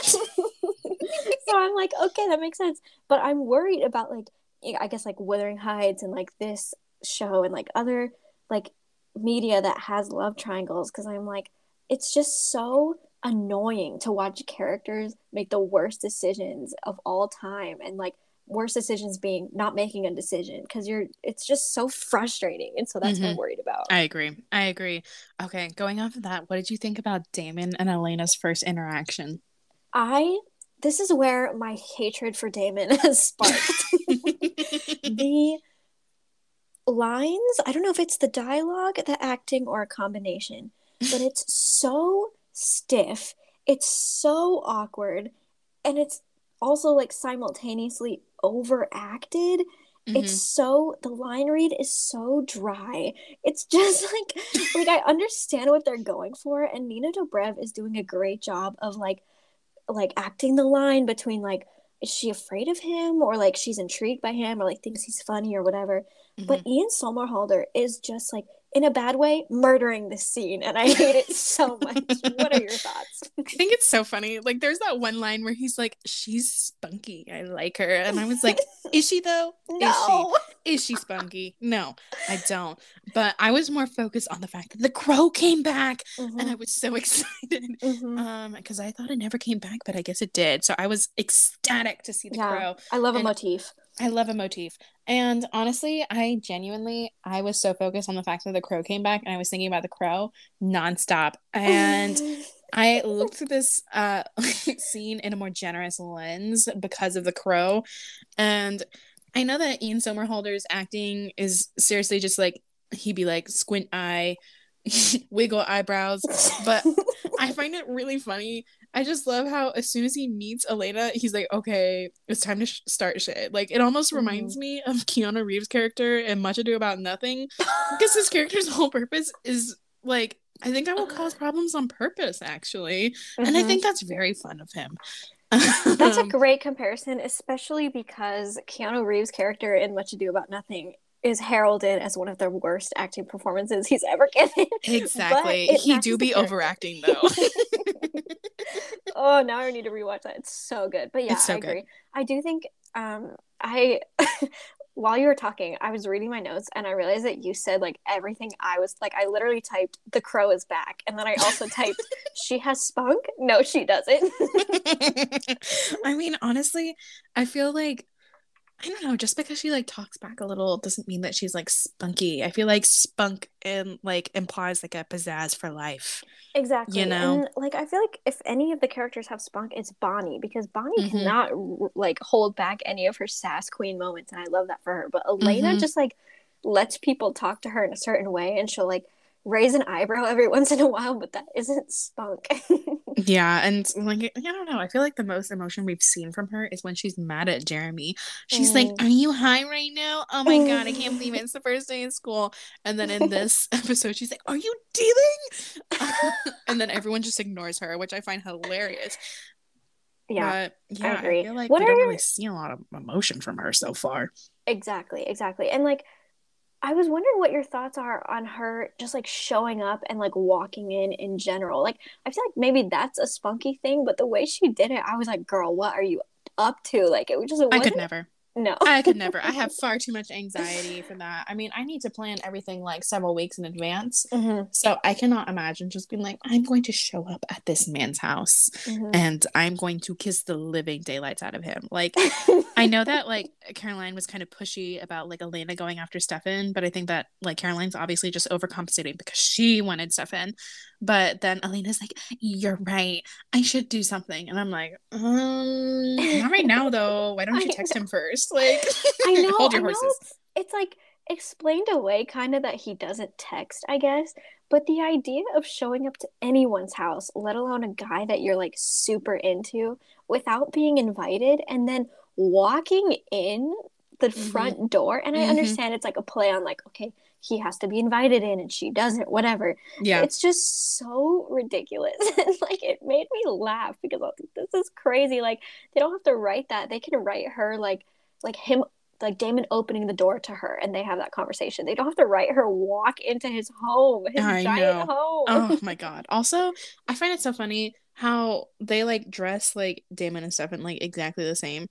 So so I'm like, okay, that makes sense. But I'm worried about like, I guess like Wuthering Heights and like this show and like other like media that has love triangles because I'm like, it's just so annoying to watch characters make the worst decisions of all time and like worst decisions being not making a decision because you're it's just so frustrating and so that's mm-hmm. what i'm mm-hmm. worried about i agree i agree okay going off of that what did you think about damon and elena's first interaction i this is where my hatred for Damon has sparked. the lines, I don't know if it's the dialogue, the acting, or a combination, but it's so stiff. It's so awkward. And it's also like simultaneously overacted. Mm-hmm. It's so the line read is so dry. It's just like like I understand what they're going for, and Nina Dobrev is doing a great job of like like acting the line between like is she afraid of him or like she's intrigued by him or like thinks he's funny or whatever. Mm-hmm. But Ian Somerhalder is just like in a bad way murdering this scene and I hate it so much. what are your thoughts? I think it's so funny. Like there's that one line where he's like, She's spunky. I like her. And I was like, Is she though? No. Is she? Is she spunky? No, I don't. But I was more focused on the fact that the crow came back mm-hmm. and I was so excited. Mm-hmm. Um, because I thought it never came back, but I guess it did. So I was ecstatic to see the yeah, crow. I love and a motif. I love a motif. And honestly, I genuinely I was so focused on the fact that the crow came back and I was thinking about the crow nonstop. And I looked at this uh scene in a more generous lens because of the crow. And I know that Ian Somerhalder's acting is seriously just like he'd be like squint eye, wiggle eyebrows, but I find it really funny I just love how as soon as he meets Elena, he's like, okay, it's time to sh- start shit. Like, it almost mm-hmm. reminds me of Keanu Reeves' character in Much Ado About Nothing, because his character's whole purpose is like, I think I will cause problems on purpose, actually. Mm-hmm. And I mm-hmm. think that's very fun of him. that's a great comparison, especially because Keanu Reeves' character in Much Ado About Nothing is heralded as one of the worst acting performances he's ever given. Exactly. He do be overacting though. Oh, now I need to rewatch that. It's so good. But yeah, so I agree. Good. I do think um I while you were talking, I was reading my notes and I realized that you said like everything I was like I literally typed the crow is back and then I also typed she has spunk. No, she doesn't. I mean, honestly, I feel like I don't know, just because she like talks back a little doesn't mean that she's like spunky. I feel like spunk and like implies like a pizzazz for life. Exactly. You know, and, like I feel like if any of the characters have spunk, it's Bonnie because Bonnie mm-hmm. cannot like hold back any of her sass queen moments, and I love that for her. But Elena mm-hmm. just like lets people talk to her in a certain way, and she'll like raise an eyebrow every once in a while, but that isn't spunk. yeah, and like I don't know, I feel like the most emotion we've seen from her is when she's mad at Jeremy. She's mm. like, "Are you high right now? Oh my god, I can't believe it. it's the first day in school." And then in this episode, she's like, "Are you dealing?" and then everyone just ignores her, which I find hilarious. Yeah, but, yeah, I agree. I feel like what we don't really see a lot of emotion from her so far. Exactly, exactly, and like I was wondering what your thoughts are on her just like showing up and like walking in in general. Like, I feel like maybe that's a spunky thing, but the way she did it, I was like, girl, what are you up to? Like, it was just. I could never. No. I could never. I have far too much anxiety for that. I mean, I need to plan everything like several weeks in advance. Mm-hmm. So I cannot imagine just being like, I'm going to show up at this man's house mm-hmm. and I'm going to kiss the living daylights out of him. Like, I know that like Caroline was kind of pushy about like Elena going after Stefan, but I think that like Caroline's obviously just overcompensating because she wanted Stefan. But then Elena's like, You're right. I should do something. And I'm like, um, not right now though. Why don't you text him first? Like I know hold your horses. It's, it's like explained away kind of that he doesn't text, I guess. But the idea of showing up to anyone's house, let alone a guy that you're like super into, without being invited and then walking in the mm-hmm. front door. And I mm-hmm. understand it's like a play on like, okay, he has to be invited in and she doesn't, whatever. Yeah. It's just so ridiculous. and like it made me laugh because was, this is crazy. Like they don't have to write that. They can write her like like him like Damon opening the door to her and they have that conversation. They don't have to write her walk into his home, his I giant know. home. Oh my god. Also, I find it so funny how they like dress like Damon and Stefan like exactly the same.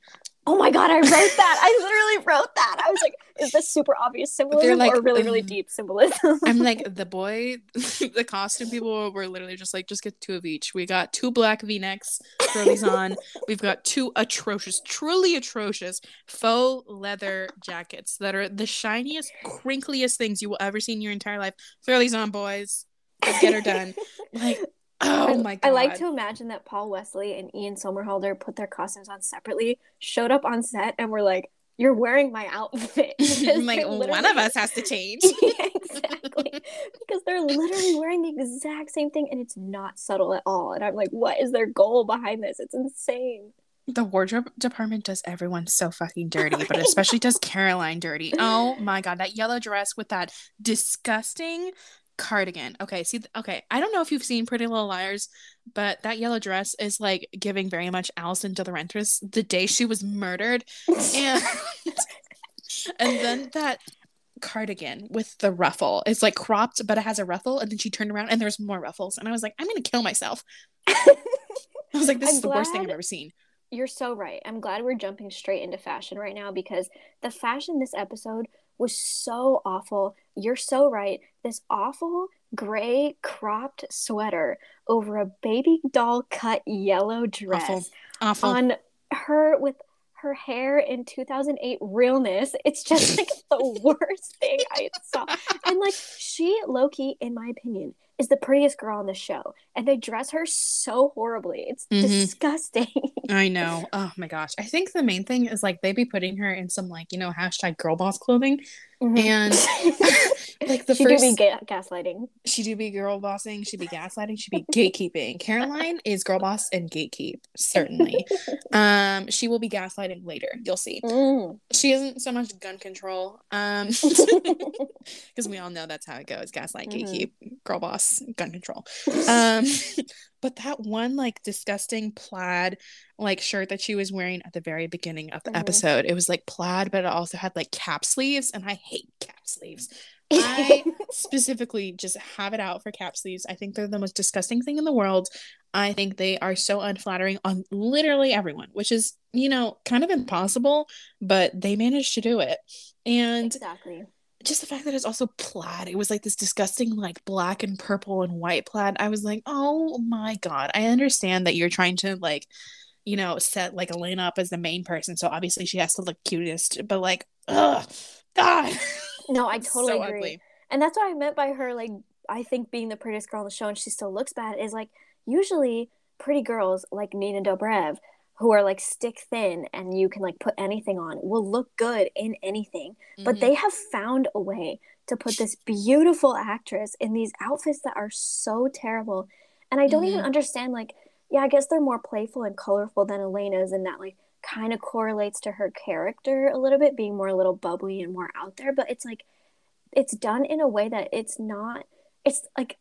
Oh my god, I wrote that. I literally wrote that. I was like, is this super obvious symbolism like, or really, really um, deep symbolism? I'm like, the boy, the costume people were literally just like, just get two of each. We got two black v necks, throw these on. We've got two atrocious, truly atrocious faux leather jackets that are the shiniest, crinkliest things you will ever see in your entire life. Throw these on, boys. Let's get her done. Like, Oh, oh my god. I like to imagine that Paul Wesley and Ian Somerhalder put their costumes on separately, showed up on set, and were like, You're wearing my outfit. like one of us has to change. yeah, exactly. because they're literally wearing the exact same thing and it's not subtle at all. And I'm like, what is their goal behind this? It's insane. the wardrobe department does everyone so fucking dirty, but especially does Caroline dirty. Oh my god, that yellow dress with that disgusting cardigan. Okay, see, okay, I don't know if you've seen Pretty Little Liars, but that yellow dress is like giving very much Alison DiLaurentis the day she was murdered, and and then that cardigan with the ruffle is like cropped, but it has a ruffle, and then she turned around and there's more ruffles, and I was like, I'm gonna kill myself. I was like, this I'm is the worst thing I've ever seen. You're so right. I'm glad we're jumping straight into fashion right now because the fashion this episode was so awful. You're so right. This awful gray cropped sweater over a baby doll cut yellow dress awful. Awful. on her with her hair in 2008 realness. It's just like the worst thing I saw. And like she Loki, in my opinion, is the prettiest girl on the show and they dress her so horribly. It's mm-hmm. disgusting. I know. Oh my gosh. I think the main thing is like they be putting her in some like you know hashtag girl boss clothing. Mm-hmm. and like the she first do be ga- gaslighting she do be girl bossing she be gaslighting she be gatekeeping caroline is girl boss and gatekeep certainly um she will be gaslighting later you'll see mm. she isn't so much gun control um because we all know that's how it goes gaslight mm-hmm. gatekeep girl boss gun control um but that one like disgusting plaid like shirt that she was wearing at the very beginning of the mm-hmm. episode it was like plaid but it also had like cap sleeves and i hate cap sleeves I specifically just have it out for cap sleeves. I think they're the most disgusting thing in the world. I think they are so unflattering on literally everyone, which is, you know, kind of impossible, but they managed to do it. And exactly. Just the fact that it's also plaid. It was like this disgusting, like black and purple and white plaid. I was like, oh my God. I understand that you're trying to, like, you know, set like Elena up as the main person. So obviously she has to look cutest, but like, ugh, God. No, I totally so agree. Ugly. And that's what I meant by her, like, I think being the prettiest girl on the show and she still looks bad is like, usually pretty girls like Nina Dobrev, who are like stick thin and you can like put anything on, will look good in anything. Mm-hmm. But they have found a way to put this beautiful actress in these outfits that are so terrible. And I don't mm-hmm. even understand, like, yeah, I guess they're more playful and colorful than Elena's, and that like kind of correlates to her character a little bit, being more a little bubbly and more out there. But it's like it's done in a way that it's not. It's like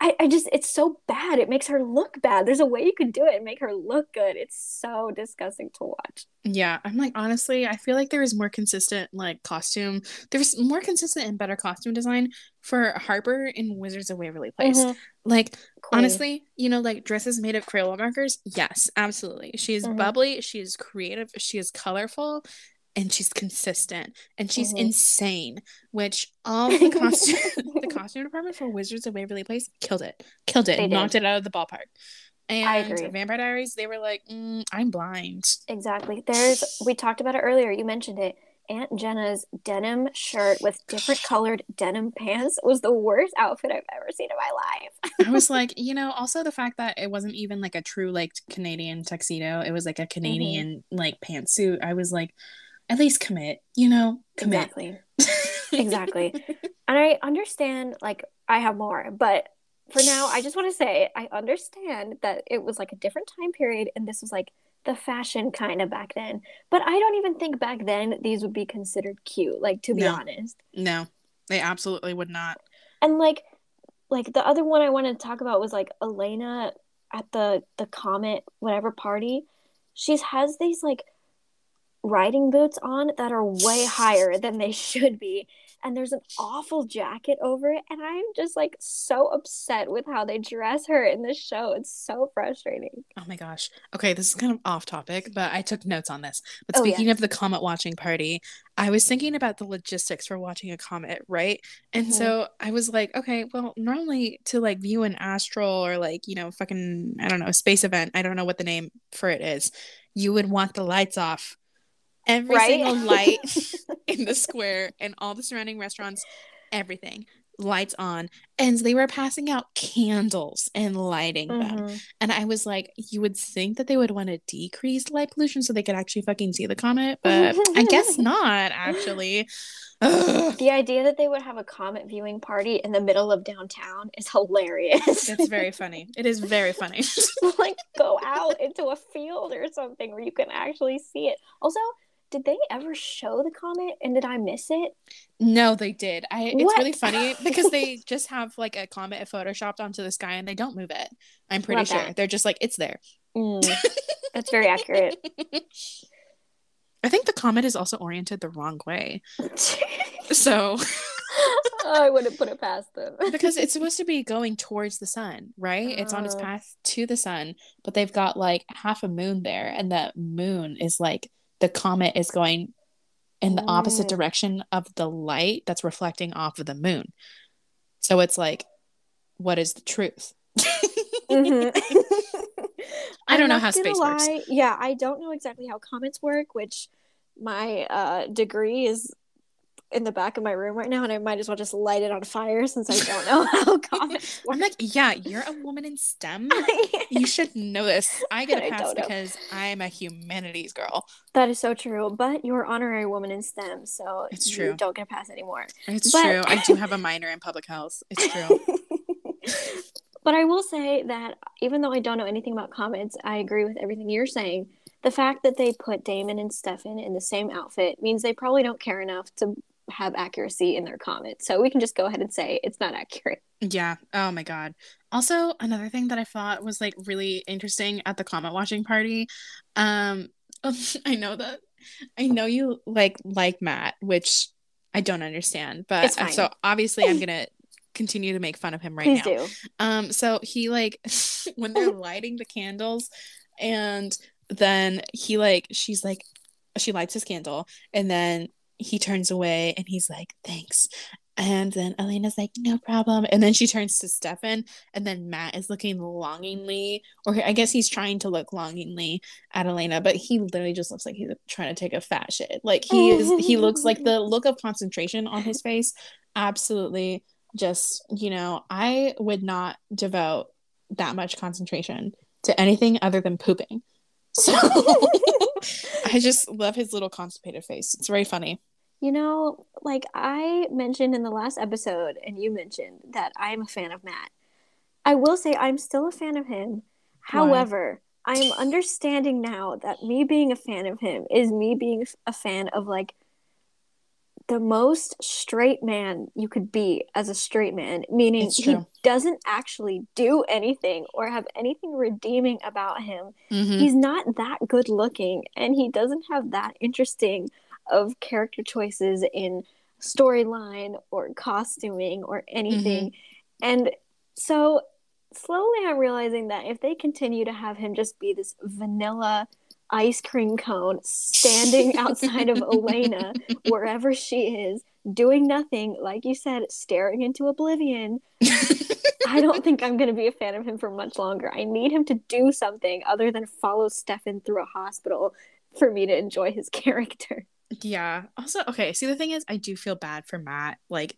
I, I just it's so bad. It makes her look bad. There's a way you can do it and make her look good. It's so disgusting to watch. Yeah, I'm like honestly, I feel like there is more consistent like costume. There's more consistent and better costume design for Harper in Wizards of Waverly Place. Mm-hmm. Like honestly, you know, like dresses made of Crayola markers. Yes, absolutely. She's mm-hmm. bubbly. She is creative. She is colorful and she's consistent and she's mm-hmm. insane which all the costume the costume department for wizards of waverly place killed it killed it knocked it out of the ballpark and I agree. Vampire Diaries, they were like, mm, "I'm blind." Exactly. There's. We talked about it earlier. You mentioned it. Aunt Jenna's denim shirt with different colored denim pants was the worst outfit I've ever seen in my life. I was like, you know, also the fact that it wasn't even like a true like Canadian tuxedo. It was like a Canadian mm-hmm. like pantsuit. I was like, at least commit, you know, commit. Exactly. exactly. And I understand, like, I have more, but for now, I just want to say I understand that it was like a different time period and this was like the fashion kind of back then. But I don't even think back then these would be considered cute, like, to be no. honest. No, they absolutely would not. And like, like the other one I wanted to talk about was like Elena at the the comet whatever party. She's has these like riding boots on that are way higher than they should be. And there's an awful jacket over it. And i'm just like so upset with how they dress her in this show. It's so frustrating. Oh my gosh. Okay this is kind of off topic but i took notes on this. But speaking oh, yeah. of the comet watching party i was thinking about the logistics for watching a comet right? And mm-hmm. so i was like okay well normally to like view an astral or like you know fucking i don't know space event i don't know what the name for it is you would want the lights off every right? single light in the square and all the surrounding restaurants everything lights on and they were passing out candles and lighting Mm-hmm. them and i was like you would think that they would want to decrease light pollution so they could actually fucking see the comet but i guess not actually Ugh. The idea that they would have a comet viewing party in the middle of downtown is hilarious. it's very funny it is very funny like go out into a field or something where you can actually see it. Also, did they ever show the comet and did I miss it? no they did i it's What? really funny because they just have like a comet photoshopped onto the sky and they don't move it i'm pretty Love sure that. they're just like it's there Mm, that's very accurate. I think the comet is also oriented the wrong way. So, I wouldn't put it past them. because it's supposed to be going towards the sun, right? It's on its Oh. path to the sun, but they've got like half a moon there, and the moon is like the comet is going in the opposite Mm. direction of the light that's reflecting off of the moon. So it's like, what is the truth? Mhm. I don't know how space works. Yeah, I don't know exactly how comets work, which my uh, degree is in the back of my room right now, and I might as well just light it on fire since I don't know how I'm like, yeah, you're a woman in STEM. You should know this. I get a pass don't because I'm a humanities girl. that is so true, but you're honorary woman in STEM, so It's true. you don't get a pass anymore. It's But- true. I do have a minor in public health. It's true. but I will say that even though I don't know anything about comets, I agree with everything you're saying. The fact that they put Damon and Stefan in the same outfit means they probably don't care enough to have accuracy in their comet. So we can just go ahead and say it's not accurate. Yeah. Oh my god. Also, another thing that I thought was like really interesting at the comet watching party. Um, I know that I know you like like Matt, which I don't understand, but so obviously I'm gonna continue to make fun of him right Please now. do. Um, so he like when they're lighting the candles, and then he like she's like she lights his candle, and then he turns away and he's like, thanks. And then Elena's like, no problem. And then she turns to Stefan, and then Matt is looking longingly, or I guess he's trying to look longingly at Elena, but he literally just looks like he's trying to take a fat shit. Like he is, he looks like the look of concentration on his face. Absolutely, just you know, I would not devote that much concentration to anything other than pooping. So I just love his little constipated face. It's very funny. You know, like I mentioned in the last episode, and you mentioned that I'm a fan of Matt. I will say I'm still a fan of him. However, I am understanding now that me being a fan of him is me being a fan of like the most straight man you could be as a straight man, meaning he doesn't actually do anything or have anything redeeming about him Mhm. he's not that good looking and he doesn't have that interesting of character choices in storyline or costuming or anything mm-hmm. and so slowly i'm realizing that if they continue to have him just be this vanilla ice cream cone standing outside of elena wherever she is doing nothing like you said staring into oblivion I don't think I'm going to be a fan of him for much longer. I need him to do something other than follow Stefan through a hospital for me to enjoy his character. Yeah. Also, okay. See, the thing is, I do feel bad for Matt. Like,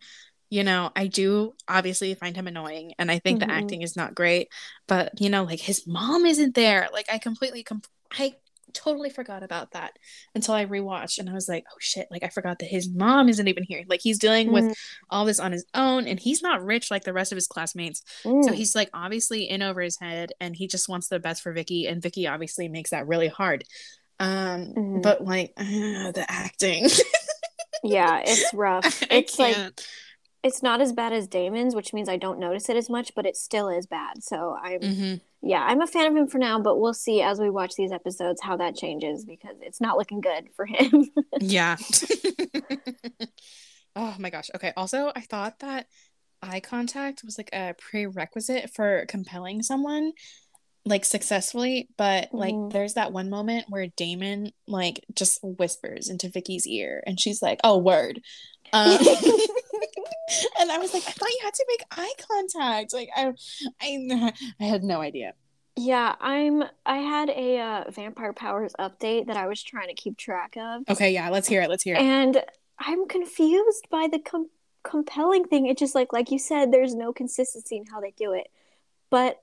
you know, I do obviously find him annoying, and I think Mhm. the acting is not great. But you know, like his mom isn't there. Like, I completely, com- I totally forgot about that until I rewatched, and I was like, oh shit! Like, I forgot that his mom isn't even here. Like, he's dealing with all this on his own, and he's not rich like the rest of his classmates. Mm. So he's like obviously in over his head, and he just wants the best for Vicky, and Vicky obviously makes that really hard. Um, Mhm. but like uh, the acting. yeah, it's rough. It's like it's not as bad as Damon's, which means I don't notice it as much, but it still is bad. So I'm Mhm. yeah, I'm a fan of him for now, but we'll see as we watch these episodes how that changes because it's not looking good for him. Yeah. oh my gosh. Okay. Also, I thought that eye contact was like a prerequisite for compelling someone like successfully, but like Mhm. there's that one moment where Damon like just whispers into Vicky's ear and she's like, "Oh, word." Um, and I was like, I thought you had to make eye contact. Like I, I, I had no idea. yeah, I'm I had a uh, Vampire Powers update that I was trying to keep track of. Okay, yeah, let's hear it. Let's hear it. And I'm confused by the com- compelling thing. It's just like like you said, there's no consistency in how they do it. But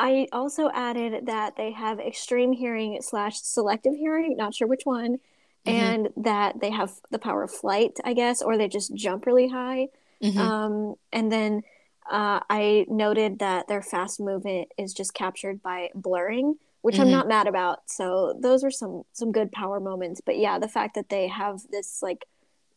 I also added that they have extreme hearing slash selective hearing, not sure which one, mm-hmm. and that they have the power of flight, I guess, or they just jump really high. Mm-hmm. Um, and then uh, I noted that their fast movement is just captured by blurring, which mm-hmm. I'm not mad about. So those are some some good power moments. But yeah, the fact that they have this like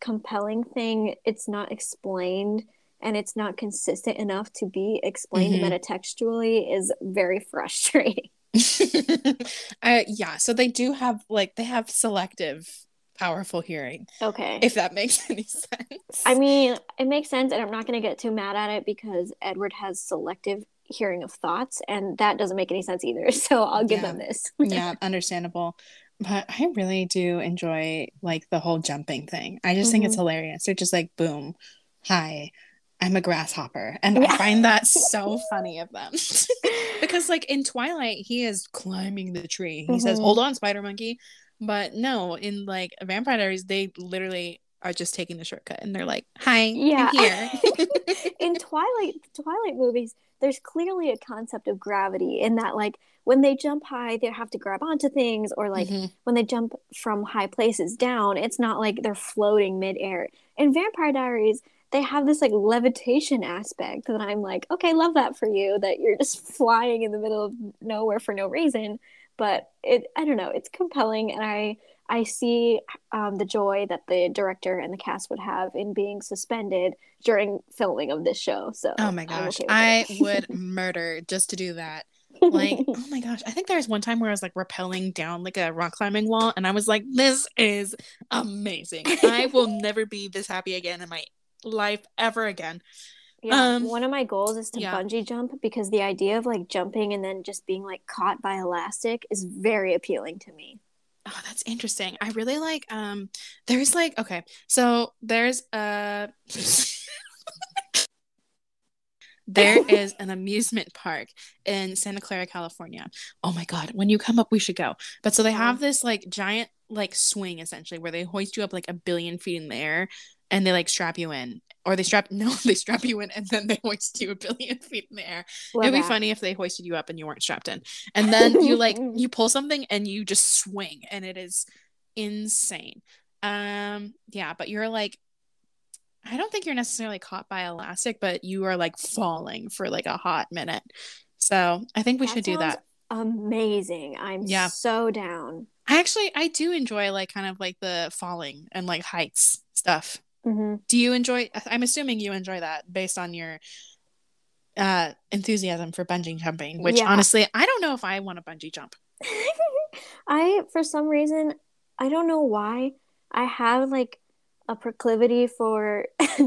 compelling thing, it's not explained and it's not consistent enough to be explained mm-hmm. metatextually is very frustrating. uh, yeah, so they do have like they have selective powerful hearing. Okay. If that makes any sense. I mean, it makes sense and I'm not going to get too mad at it because Edward has selective hearing of thoughts and that doesn't make any sense either. So I'll give yeah. them this. yeah, understandable. But I really do enjoy like the whole jumping thing. I just mm-hmm. think it's mm-hmm. hilarious. They're just like boom, hi, I'm a grasshopper. And yeah. I find that so funny of them. because like in Twilight, he is climbing the tree. He mm-hmm. says, Hold on, spider monkey. But no, in like Vampire Diaries, they literally are just taking the shortcut and they're like, Hi, yeah. I'm here. in Twilight Twilight movies, there's clearly a concept of gravity in that like when they jump high, they have to grab onto things, or like mm-hmm. when they jump from high places down, it's not like they're floating midair. In Vampire Diaries, they have this like levitation aspect that I'm like, okay, love that for you that you're just flying in the middle of nowhere for no reason. But it, I don't know, it's compelling, and I I see um, the joy that the director and the cast would have in being suspended during filming of this show. So, oh my gosh, okay I would murder just to do that. Like, oh my gosh, I think there was one time where I was like rappelling down like a rock climbing wall, and I was like, this is amazing. I will never be this happy again in my life ever again. Yeah, um, one of my goals is to yeah. bungee jump because the idea of like jumping and then just being like caught by elastic is very appealing to me. Oh, that's interesting. I really like um there's like okay, so there's a there is an amusement park in Santa Clara, California. Oh my god, when you come up we should go. But so they have this like giant like swing essentially where they hoist you up like a billion feet in the air and they like strap you in or they strap no they strap you in and then they hoist you a billion feet in the air. Love it'd be that. funny if they hoisted you up and you weren't strapped in. And then you like you pull something and you just swing and it is insane. Um yeah but you're like i don't think you're necessarily caught by elastic but you are like falling for like a hot minute. So i think we that should do that. amazing. I'm yeah. so down. I actually i do enjoy like kind of like the falling and like heights stuff Mm-hmm. Do you enjoy? I'm assuming you enjoy that based on your uh, enthusiasm for bungee jumping. Which yeah. honestly, I don't know if I want to bungee jump. I, for some reason, I don't know why, I have like a proclivity for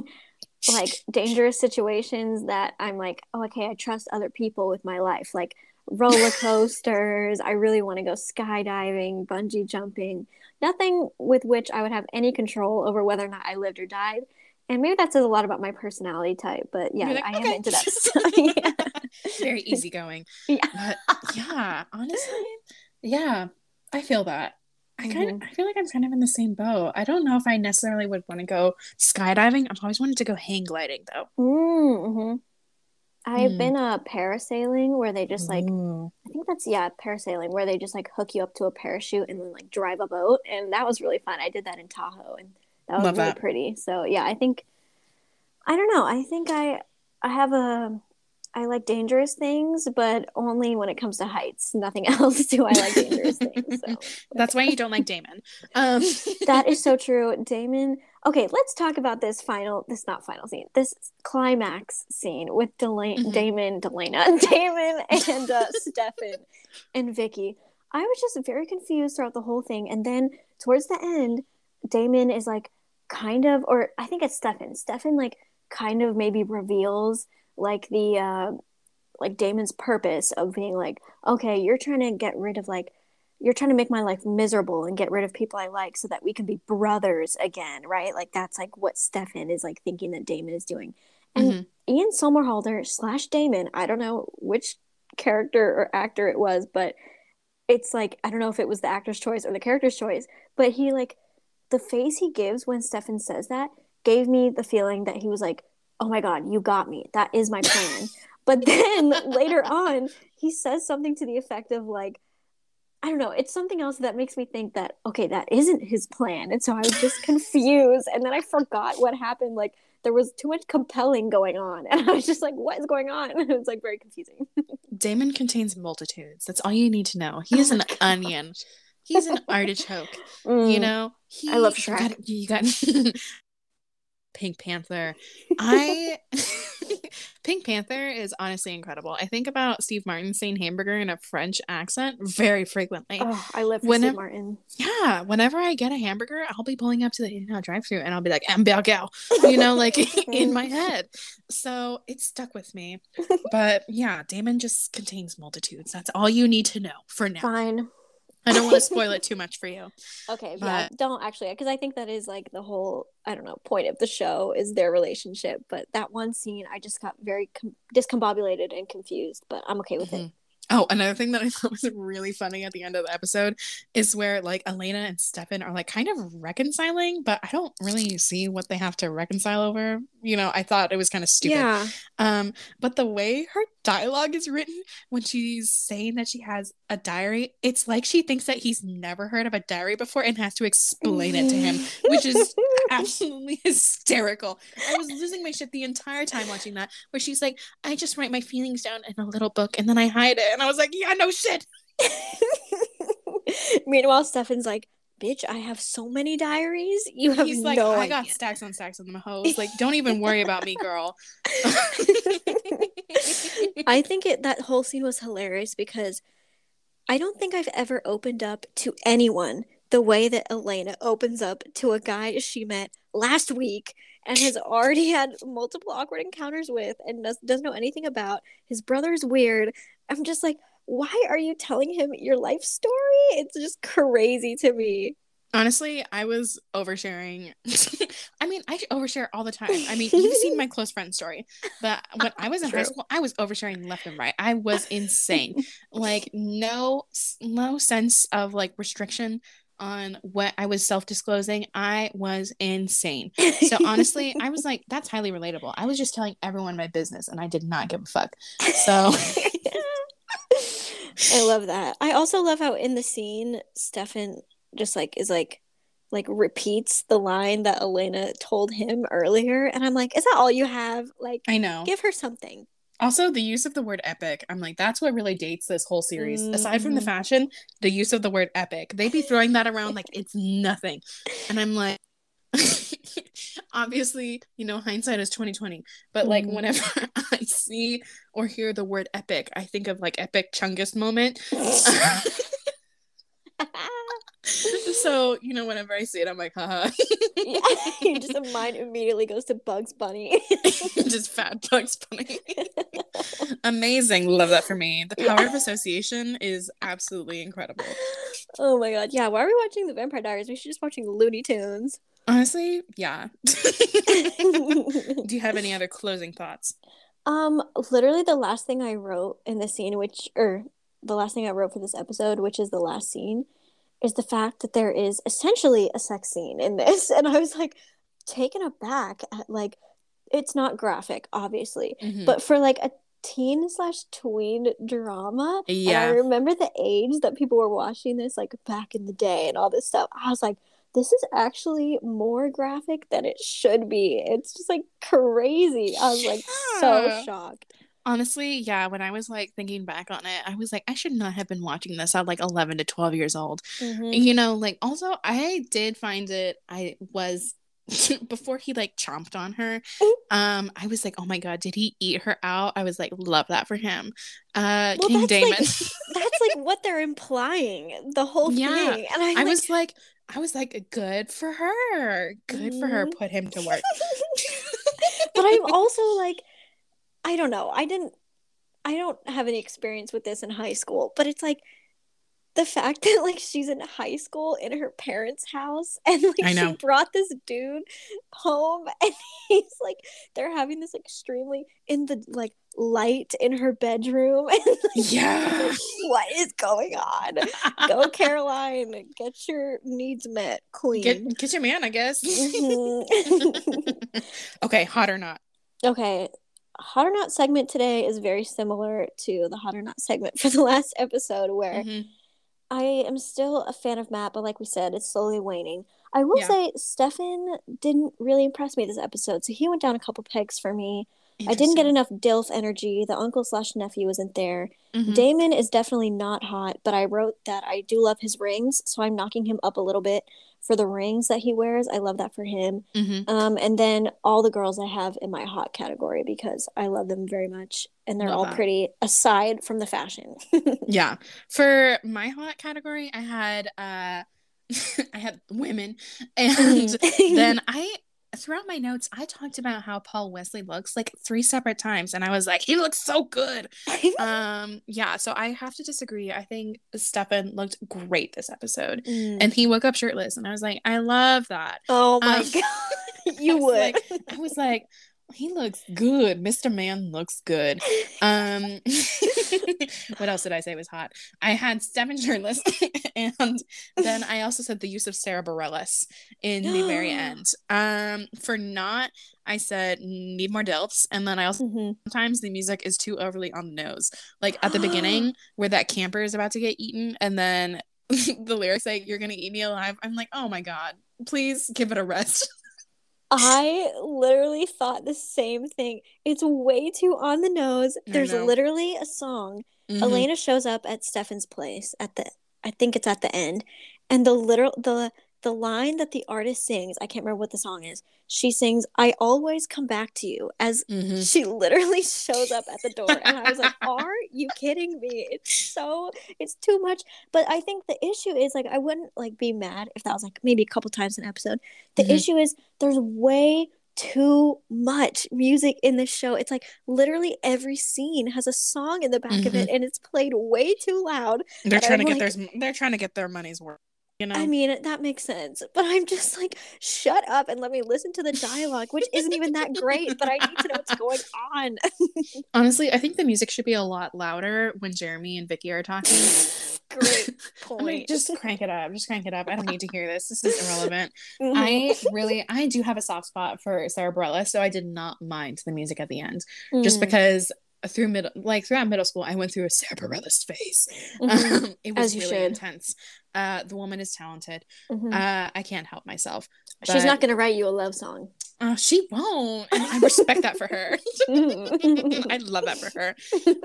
like dangerous situations that I'm like, oh, okay, I trust other people with my life. Like roller coasters. I really want to go skydiving, bungee jumping nothing with which I would have any control over whether or not I lived or died. And maybe that says a lot about my personality type, but yeah, like, I okay. am into that stuff. yeah. Very easygoing. Yeah. But yeah, honestly, yeah, I feel that. I kind of, mm-hmm. I feel like I'm kind of in the same boat. I don't know if I necessarily would want to go skydiving. I've always wanted to go hang gliding though. Mm-hmm. I've mm. been uh parasailing where they just like Ooh. I think that's yeah parasailing where they just like hook you up to a parachute and then like drive a boat and that was really fun. I did that in Tahoe and that was Love really that. pretty. So yeah, I think I don't know. I think I I have a I like dangerous things, but only when it comes to heights. Nothing else do I like dangerous things. So. That's why you don't like Damon. Um. that is so true. Damon. Okay, let's talk about this final. This not final scene. This climax scene with mm-hmm. Damon, Delana, Damon, and uh, Stefan and Vicky. I was just very confused throughout the whole thing, and then towards the end, Damon is like kind of, or I think it's Stefan. Stefan like kind of maybe reveals like the uh like Damon's purpose of being like, okay, you're trying to get rid of like you're trying to make my life miserable and get rid of people I like so that we can be brothers again, right? Like that's like what Stefan is like thinking that Damon is doing. And mm-hmm. Ian Somerhalder slash Damon, I don't know which character or actor it was, but it's like I don't know if it was the actor's choice or the character's choice, but he like the face he gives when Stefan says that gave me the feeling that he was like, "Oh my god, you got me. That is my plan." but then later on, he says something to the effect of like, I don't know, it's something else that makes me think that okay, that isn't his plan. And so I was just confused and then I forgot what happened like there was too much compelling going on and I was just like what is going on? It was like very confusing. Damon contains multitudes. That's all you need to know. He is oh an God. onion. He's an artichoke. Mm. You know, he, I love Shrek. You got, you got Pink Panther. I Pink Panther is honestly incredible. I think about Steve Martin saying hamburger in a French accent very frequently. Oh, I live for whenever, Steve Martin. Yeah, whenever I get a hamburger, I'll be pulling up to the In-N-Out drive-thru and I'll be like hamburger, you know, like in my head. So it stuck with me. But yeah, Damon just contains multitudes. That's all you need to know for now. Fine. I don't want to spoil it too much for you. Okay, but... yeah, don't actually, because I think that is like the whole I don't know point of the show is their relationship. But that one scene, I just got very com- discombobulated and confused. But I'm okay with mm-hmm. it. Oh, another thing that I thought was really funny at the end of the episode is where like Elena and Stefan are like kind of reconciling, but I don't really see what they have to reconcile over. You know, I thought it was kind of stupid. Yeah. Um, but the way her dialogue is written when she's saying that she has a diary, it's like she thinks that he's never heard of a diary before and has to explain it to him, which is absolutely hysterical. I was losing my shit the entire time watching that, where she's like, I just write my feelings down in a little book and then I hide it. And I was like, yeah, no shit. Meanwhile, Stefan's like, bitch, I have so many diaries. You have He's like, no I idea. got stacks on stacks of them hoes. Like, don't even worry about me, girl. I think it that whole scene was hilarious because I don't think I've ever opened up to anyone the way that Elena opens up to a guy she met last week and has already had multiple awkward encounters with and does, doesn't know anything about. His brother's weird. I'm just like, why are you telling him your life story? It's just crazy to me. Honestly, I was oversharing. I mean, I overshare all the time. I mean, you've seen my close friend story, but when I was in True. high school, I was oversharing left and right. I was insane. like no, no sense of like restriction on what I was self disclosing. I was insane. So honestly, I was like, that's highly relatable. I was just telling everyone my business, and I did not give a fuck. So. I love that. I also love how in the scene, Stefan just like is like like repeats the line that Elena told him earlier. And I'm like, is that all you have? Like I know. Give her something. Also, the use of the word epic, I'm like, that's what really dates this whole series. Mm-hmm. Aside from the mm-hmm. fashion, the use of the word epic. They be throwing that around like it's nothing. And I'm like, obviously, you know, hindsight is 2020. But like mm. whenever I see or hear the word epic, I think of like epic chungus moment. so, you know, whenever I see it, I'm like, haha. yeah, just mind immediately goes to Bugs Bunny. just fat Bugs Bunny. Amazing. Love that for me. The power yeah. of association is absolutely incredible. Oh my god. Yeah, why are we watching the Vampire Diaries? We should just watching Looney Tunes. Honestly, yeah. Do you have any other closing thoughts? Um, literally the last thing I wrote in the scene, which or the last thing I wrote for this episode, which is the last scene, is the fact that there is essentially a sex scene in this. And I was like taken aback at like it's not graphic, obviously, mm-hmm. but for like a teen slash tween drama. Yeah. And I remember the age that people were watching this like back in the day and all this stuff. I was like, this is actually more graphic than it should be. It's just like crazy. I was like yeah. so shocked. Honestly, yeah, when I was like thinking back on it, I was like, I should not have been watching this at like 11 to 12 years old. Mm-hmm. You know, like also, I did find it, I was before he like chomped on her um i was like oh my god did he eat her out i was like love that for him uh well, king that's damon like, that's like what they're implying the whole yeah. thing and I, like, was like I was like, good for her. Good mm-hmm. for her. Mm-hmm. Put him to work. but I'm also like, I don't know. I didn't, I don't have any experience with this in high school, but it's like, the fact that like she's in high school in her parents' house and like she brought this dude home and he's like they're having this extremely in the like light in her bedroom and like, yeah. what is going on? Go caroline get your needs met queen. Get, get your man i guess. Mm-hmm. okay hot or not? Okay hot or not segment today is very similar to the hot or not segment for the last episode where mm-hmm. I am still a fan of Matt, but like we said, it's slowly waning. I will yeah. say Stefan didn't really impress me this episode, so he went down a couple pegs for me. I didn't get enough DILF energy. The uncle slash nephew wasn't there. Mm-hmm. Damon is definitely not hot, but I wrote that I do love his rings, so I'm knocking him up a little bit for the rings that he wears. I love that for him. Mm-hmm. Um, and then all the girls I have in my hot category because I love them very much, and they're love all that. pretty. Aside from the fashion. yeah, for my hot category, I had uh, I had women, and then I throughout my notes, I talked about how Paul Wesley looks like three separate times, and I was like, he looks so good. um, yeah, so I have to disagree. I think Stefan looked great this episode, mm. and he woke up shirtless, and I was like, I love that. Oh my um, god, you I would. Like, I was like, he looks good. Mr. Man looks good. Um what else did I say was hot? I had Stefan shirtless and then I also said the use of Sara Bareilles in the very end. Um for not I said need more DILFs and then I also mm-hmm. sometimes the music is too overly on the nose. Like at the beginning where that camper is about to get eaten and then the lyrics say you're gonna eat me alive. I'm like, oh my god, please give it a rest. I literally thought the same thing. It's way too on the nose. There's literally a song. Mm-hmm. Elena shows up at Stefan's place at the I think it's at the end. And the literal the the line that the artist sings, I can't remember what the song is. She sings, I always come back to you as mm-hmm. she literally shows up at the door. And I was like, Are you kidding me? It's so, it's too much. But I think the issue is like, I wouldn't like be mad if that was like maybe a couple times an episode. The mm-hmm. issue is there's way too much music in this show. It's like literally every scene has a song in the back mm-hmm. of it mm-hmm. and it's played way too loud. They're trying I'm to get like, their they're trying to get their money's worth you know? i mean that makes sense but i'm just like shut up and let me listen to the dialogue which isn't even that great but i need to know what's going on. Honestly i think the music should be a lot louder when jeremy and vicky are talking. Great point. like, just crank it up just crank it up. I don't need to hear this. This is irrelevant. Mm-hmm. i really i do have a soft spot for Sara Bareilles, so i did not mind the music at the end mm. just because through middle like throughout middle school i went through a Sara Bareilles phase. Mm-hmm. um, it was really should. intense. Uh the woman is talented. Mm-hmm. uh i can't help myself but, she's not going to write you a love song. Uh, she won't and i respect that for her. I love that for her.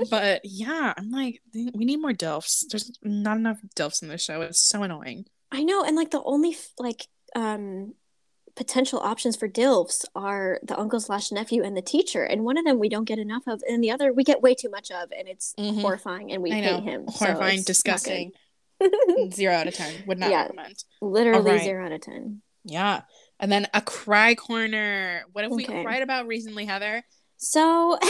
But yeah i'm like we need more DILFs there's not enough DILFs in the show. It's so annoying. I know and like the only like um potential options for DILFs are the uncle slash nephew and the teacher. And one of them we don't get enough of, and the other we get way too much of, and it's mm-hmm. horrifying and we hate him. Horrifying, so disgusting. zero out of ten. Would not yeah, recommend. Literally right. zero out of ten. Yeah. And then a cry corner. What have okay. we cried about recently, Heather? So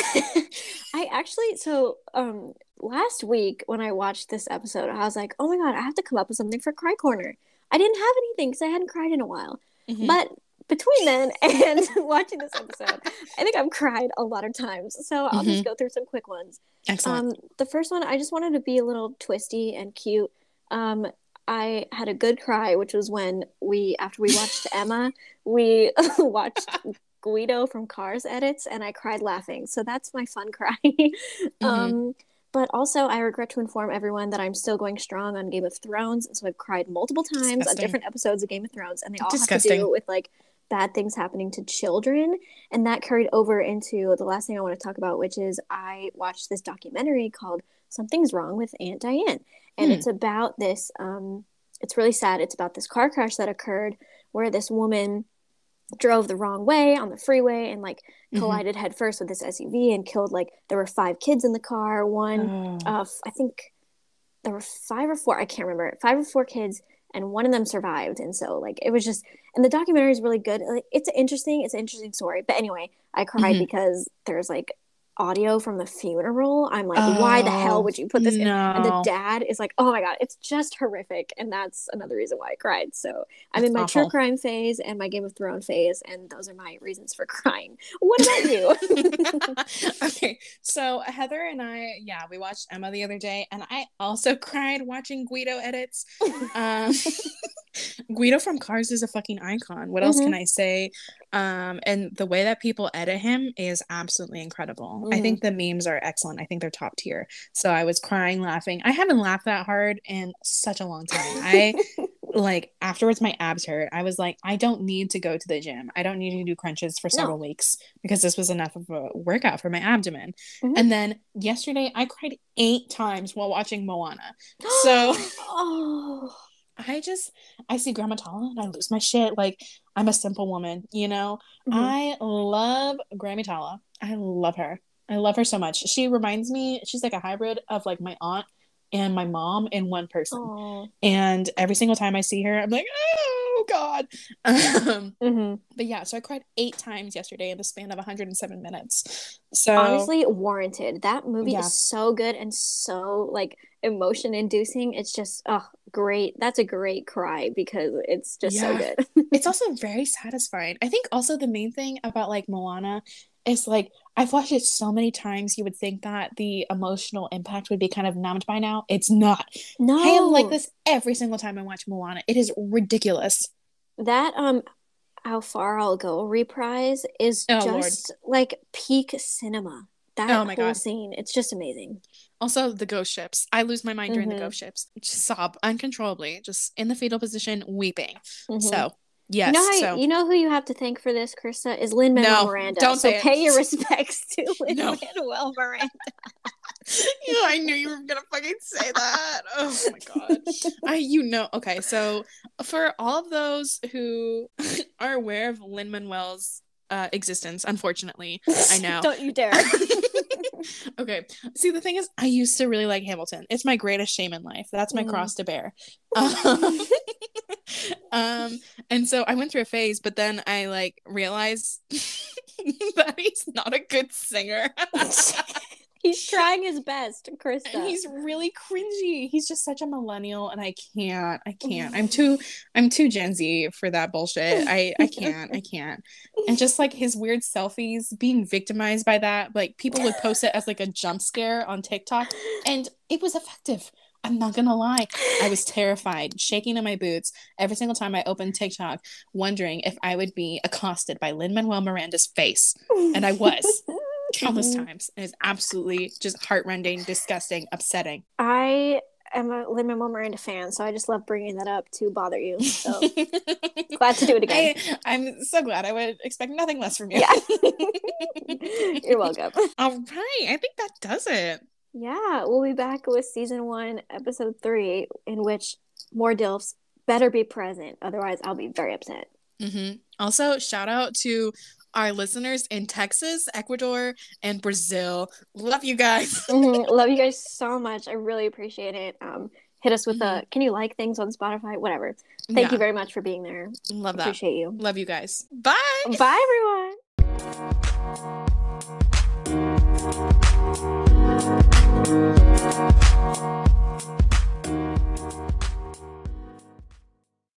I actually so um last week when I watched this episode, I was like, oh my god, I have to come up with something for Cry Corner. I didn't have anything because I hadn't cried in a while. Mm-hmm. But between then and watching this episode, I think I've cried a lot of times. So I'll mm-hmm. just go through some quick ones. Excellent. Um, the first one, I just wanted to be a little twisty and cute. Um, I had a good cry, which was when we, after we watched Emma, we watched Guido from Cars edits, and I cried laughing. So that's my fun cry. mm-hmm. um, but also, I regret to inform everyone that I'm still going strong on Game of Thrones. So I've cried multiple times Disgusting. on different episodes of Game of Thrones, and they all Disgusting. have to do with like bad things happening to children. And that carried over into the last thing I want to talk about, which is I watched this documentary called Something's Wrong with Aunt Diane. And hmm. it's about this, um, it's really sad. It's about this car crash that occurred where this woman drove the wrong way on the freeway and like mm-hmm. collided mm-hmm. headfirst with this SUV and killed like there were five kids in the car. One, oh. uh, I think there were five or four. I can't remember. Five or four kids, and one of them survived. And so like it was just, and the documentary is really good. Like it's interesting. It's an interesting story. But anyway, I cried mm-hmm. because there's like audio from the funeral, I'm like, oh, why the hell would you put this no. in? And the dad is like, oh my god, it's just horrific, and that's another reason why I cried. So I'm in my awful. true crime phase and my Game of Thrones phase, and those are my reasons for crying. What about you? okay, so Heather and I, yeah, we watched Emma the other day, and I also cried watching Guido edits. Um, Guido from Cars is a fucking icon. What else mm-hmm. can I say? Um, and the way that people edit him is absolutely incredible. Mm. I think mm-hmm. the memes are excellent. I think they're top tier. So I was crying, laughing. I haven't laughed that hard in such a long time. I like afterwards my abs hurt. I was like, I don't need to go to the gym. I don't need to do crunches for several no. weeks because this was enough of a workout for my abdomen. Mm-hmm. And then yesterday I cried eight times while watching Moana. So oh I just I see Grandma Tala and I lose my shit. Like I'm a simple woman, you know. Mm-hmm. I love Grammy Tala. I love her. I love her so much. She reminds me. She's like a hybrid of like my aunt and my mom in one person. Aww. And every single time I see her, I'm like, oh god. Um, mm-hmm. But yeah, so I cried eight times yesterday in the span of 107 minutes. So honestly, warranted. That movie yeah. is so good and so like emotion inducing. It's just oh great. That's a great cry because it's just yeah. so good. it's also very satisfying. I think also the main thing about like Moana is like I've watched it so many times you would think that the emotional impact would be kind of numbed by now. It's not. No. I am like this every single time I watch Moana. It is ridiculous. That um how far I'll go reprise is oh, just Lord. like peak cinema. That oh my whole God. scene, it's just amazing. Also, the ghost ships. I lose my mind during mm-hmm. the ghost ships. Just sob uncontrollably, just in the fetal position, weeping. Mm-hmm. So Yes. You know, so. you know who you have to thank for this, Krista, is Lin Manuel no, Miranda. Don't so pay it. your respects to Lin Manuel Miranda. yeah, I knew you were gonna fucking say that. Oh my god. I you know okay, so for all of those who are aware of Lin Manuel's uh, existence, unfortunately, I know. Don't you dare. okay. See, the thing is, I used to really like Hamilton. It's my greatest shame in life. That's my mm. cross to bear. Um, um, and so I went through a phase, but then I like realized that he's not a good singer. he's trying his best, Krista. And he's really cringy. He's just such a millennial, and I can't. I can't. I'm too. I'm too Gen Z for that bullshit. I. I can't. I can't. And just like his weird selfies, being victimized by that. Like people would post it as like a jump scare on TikTok, and it was effective. I'm not gonna lie. I was terrified, shaking in my boots every single time I opened TikTok, wondering if I would be accosted by Lin Manuel Miranda's face. And I was countless mm-hmm. times. And it's absolutely just heartrending, disgusting, upsetting. I am a Lin Manuel Miranda fan, so I just love bringing that up to bother you. So glad to do it again. I, am so glad. I would expect nothing less from you. Yeah. You're welcome. All right. I think that does it. Yeah, we'll be back with season one, episode three, in which more DILFs better be present. Otherwise, I'll be very upset. Mm-hmm. Also, shout out to our listeners in Texas, Ecuador, and Brazil. Love you guys. mm-hmm. Love you guys so much. I really appreciate it. Um, hit us with mm-hmm. a can you like things on Spotify? Whatever. Thank yeah. you very much for being there. Love that. Appreciate you. Love you guys. Bye. Bye, everyone. Thank you.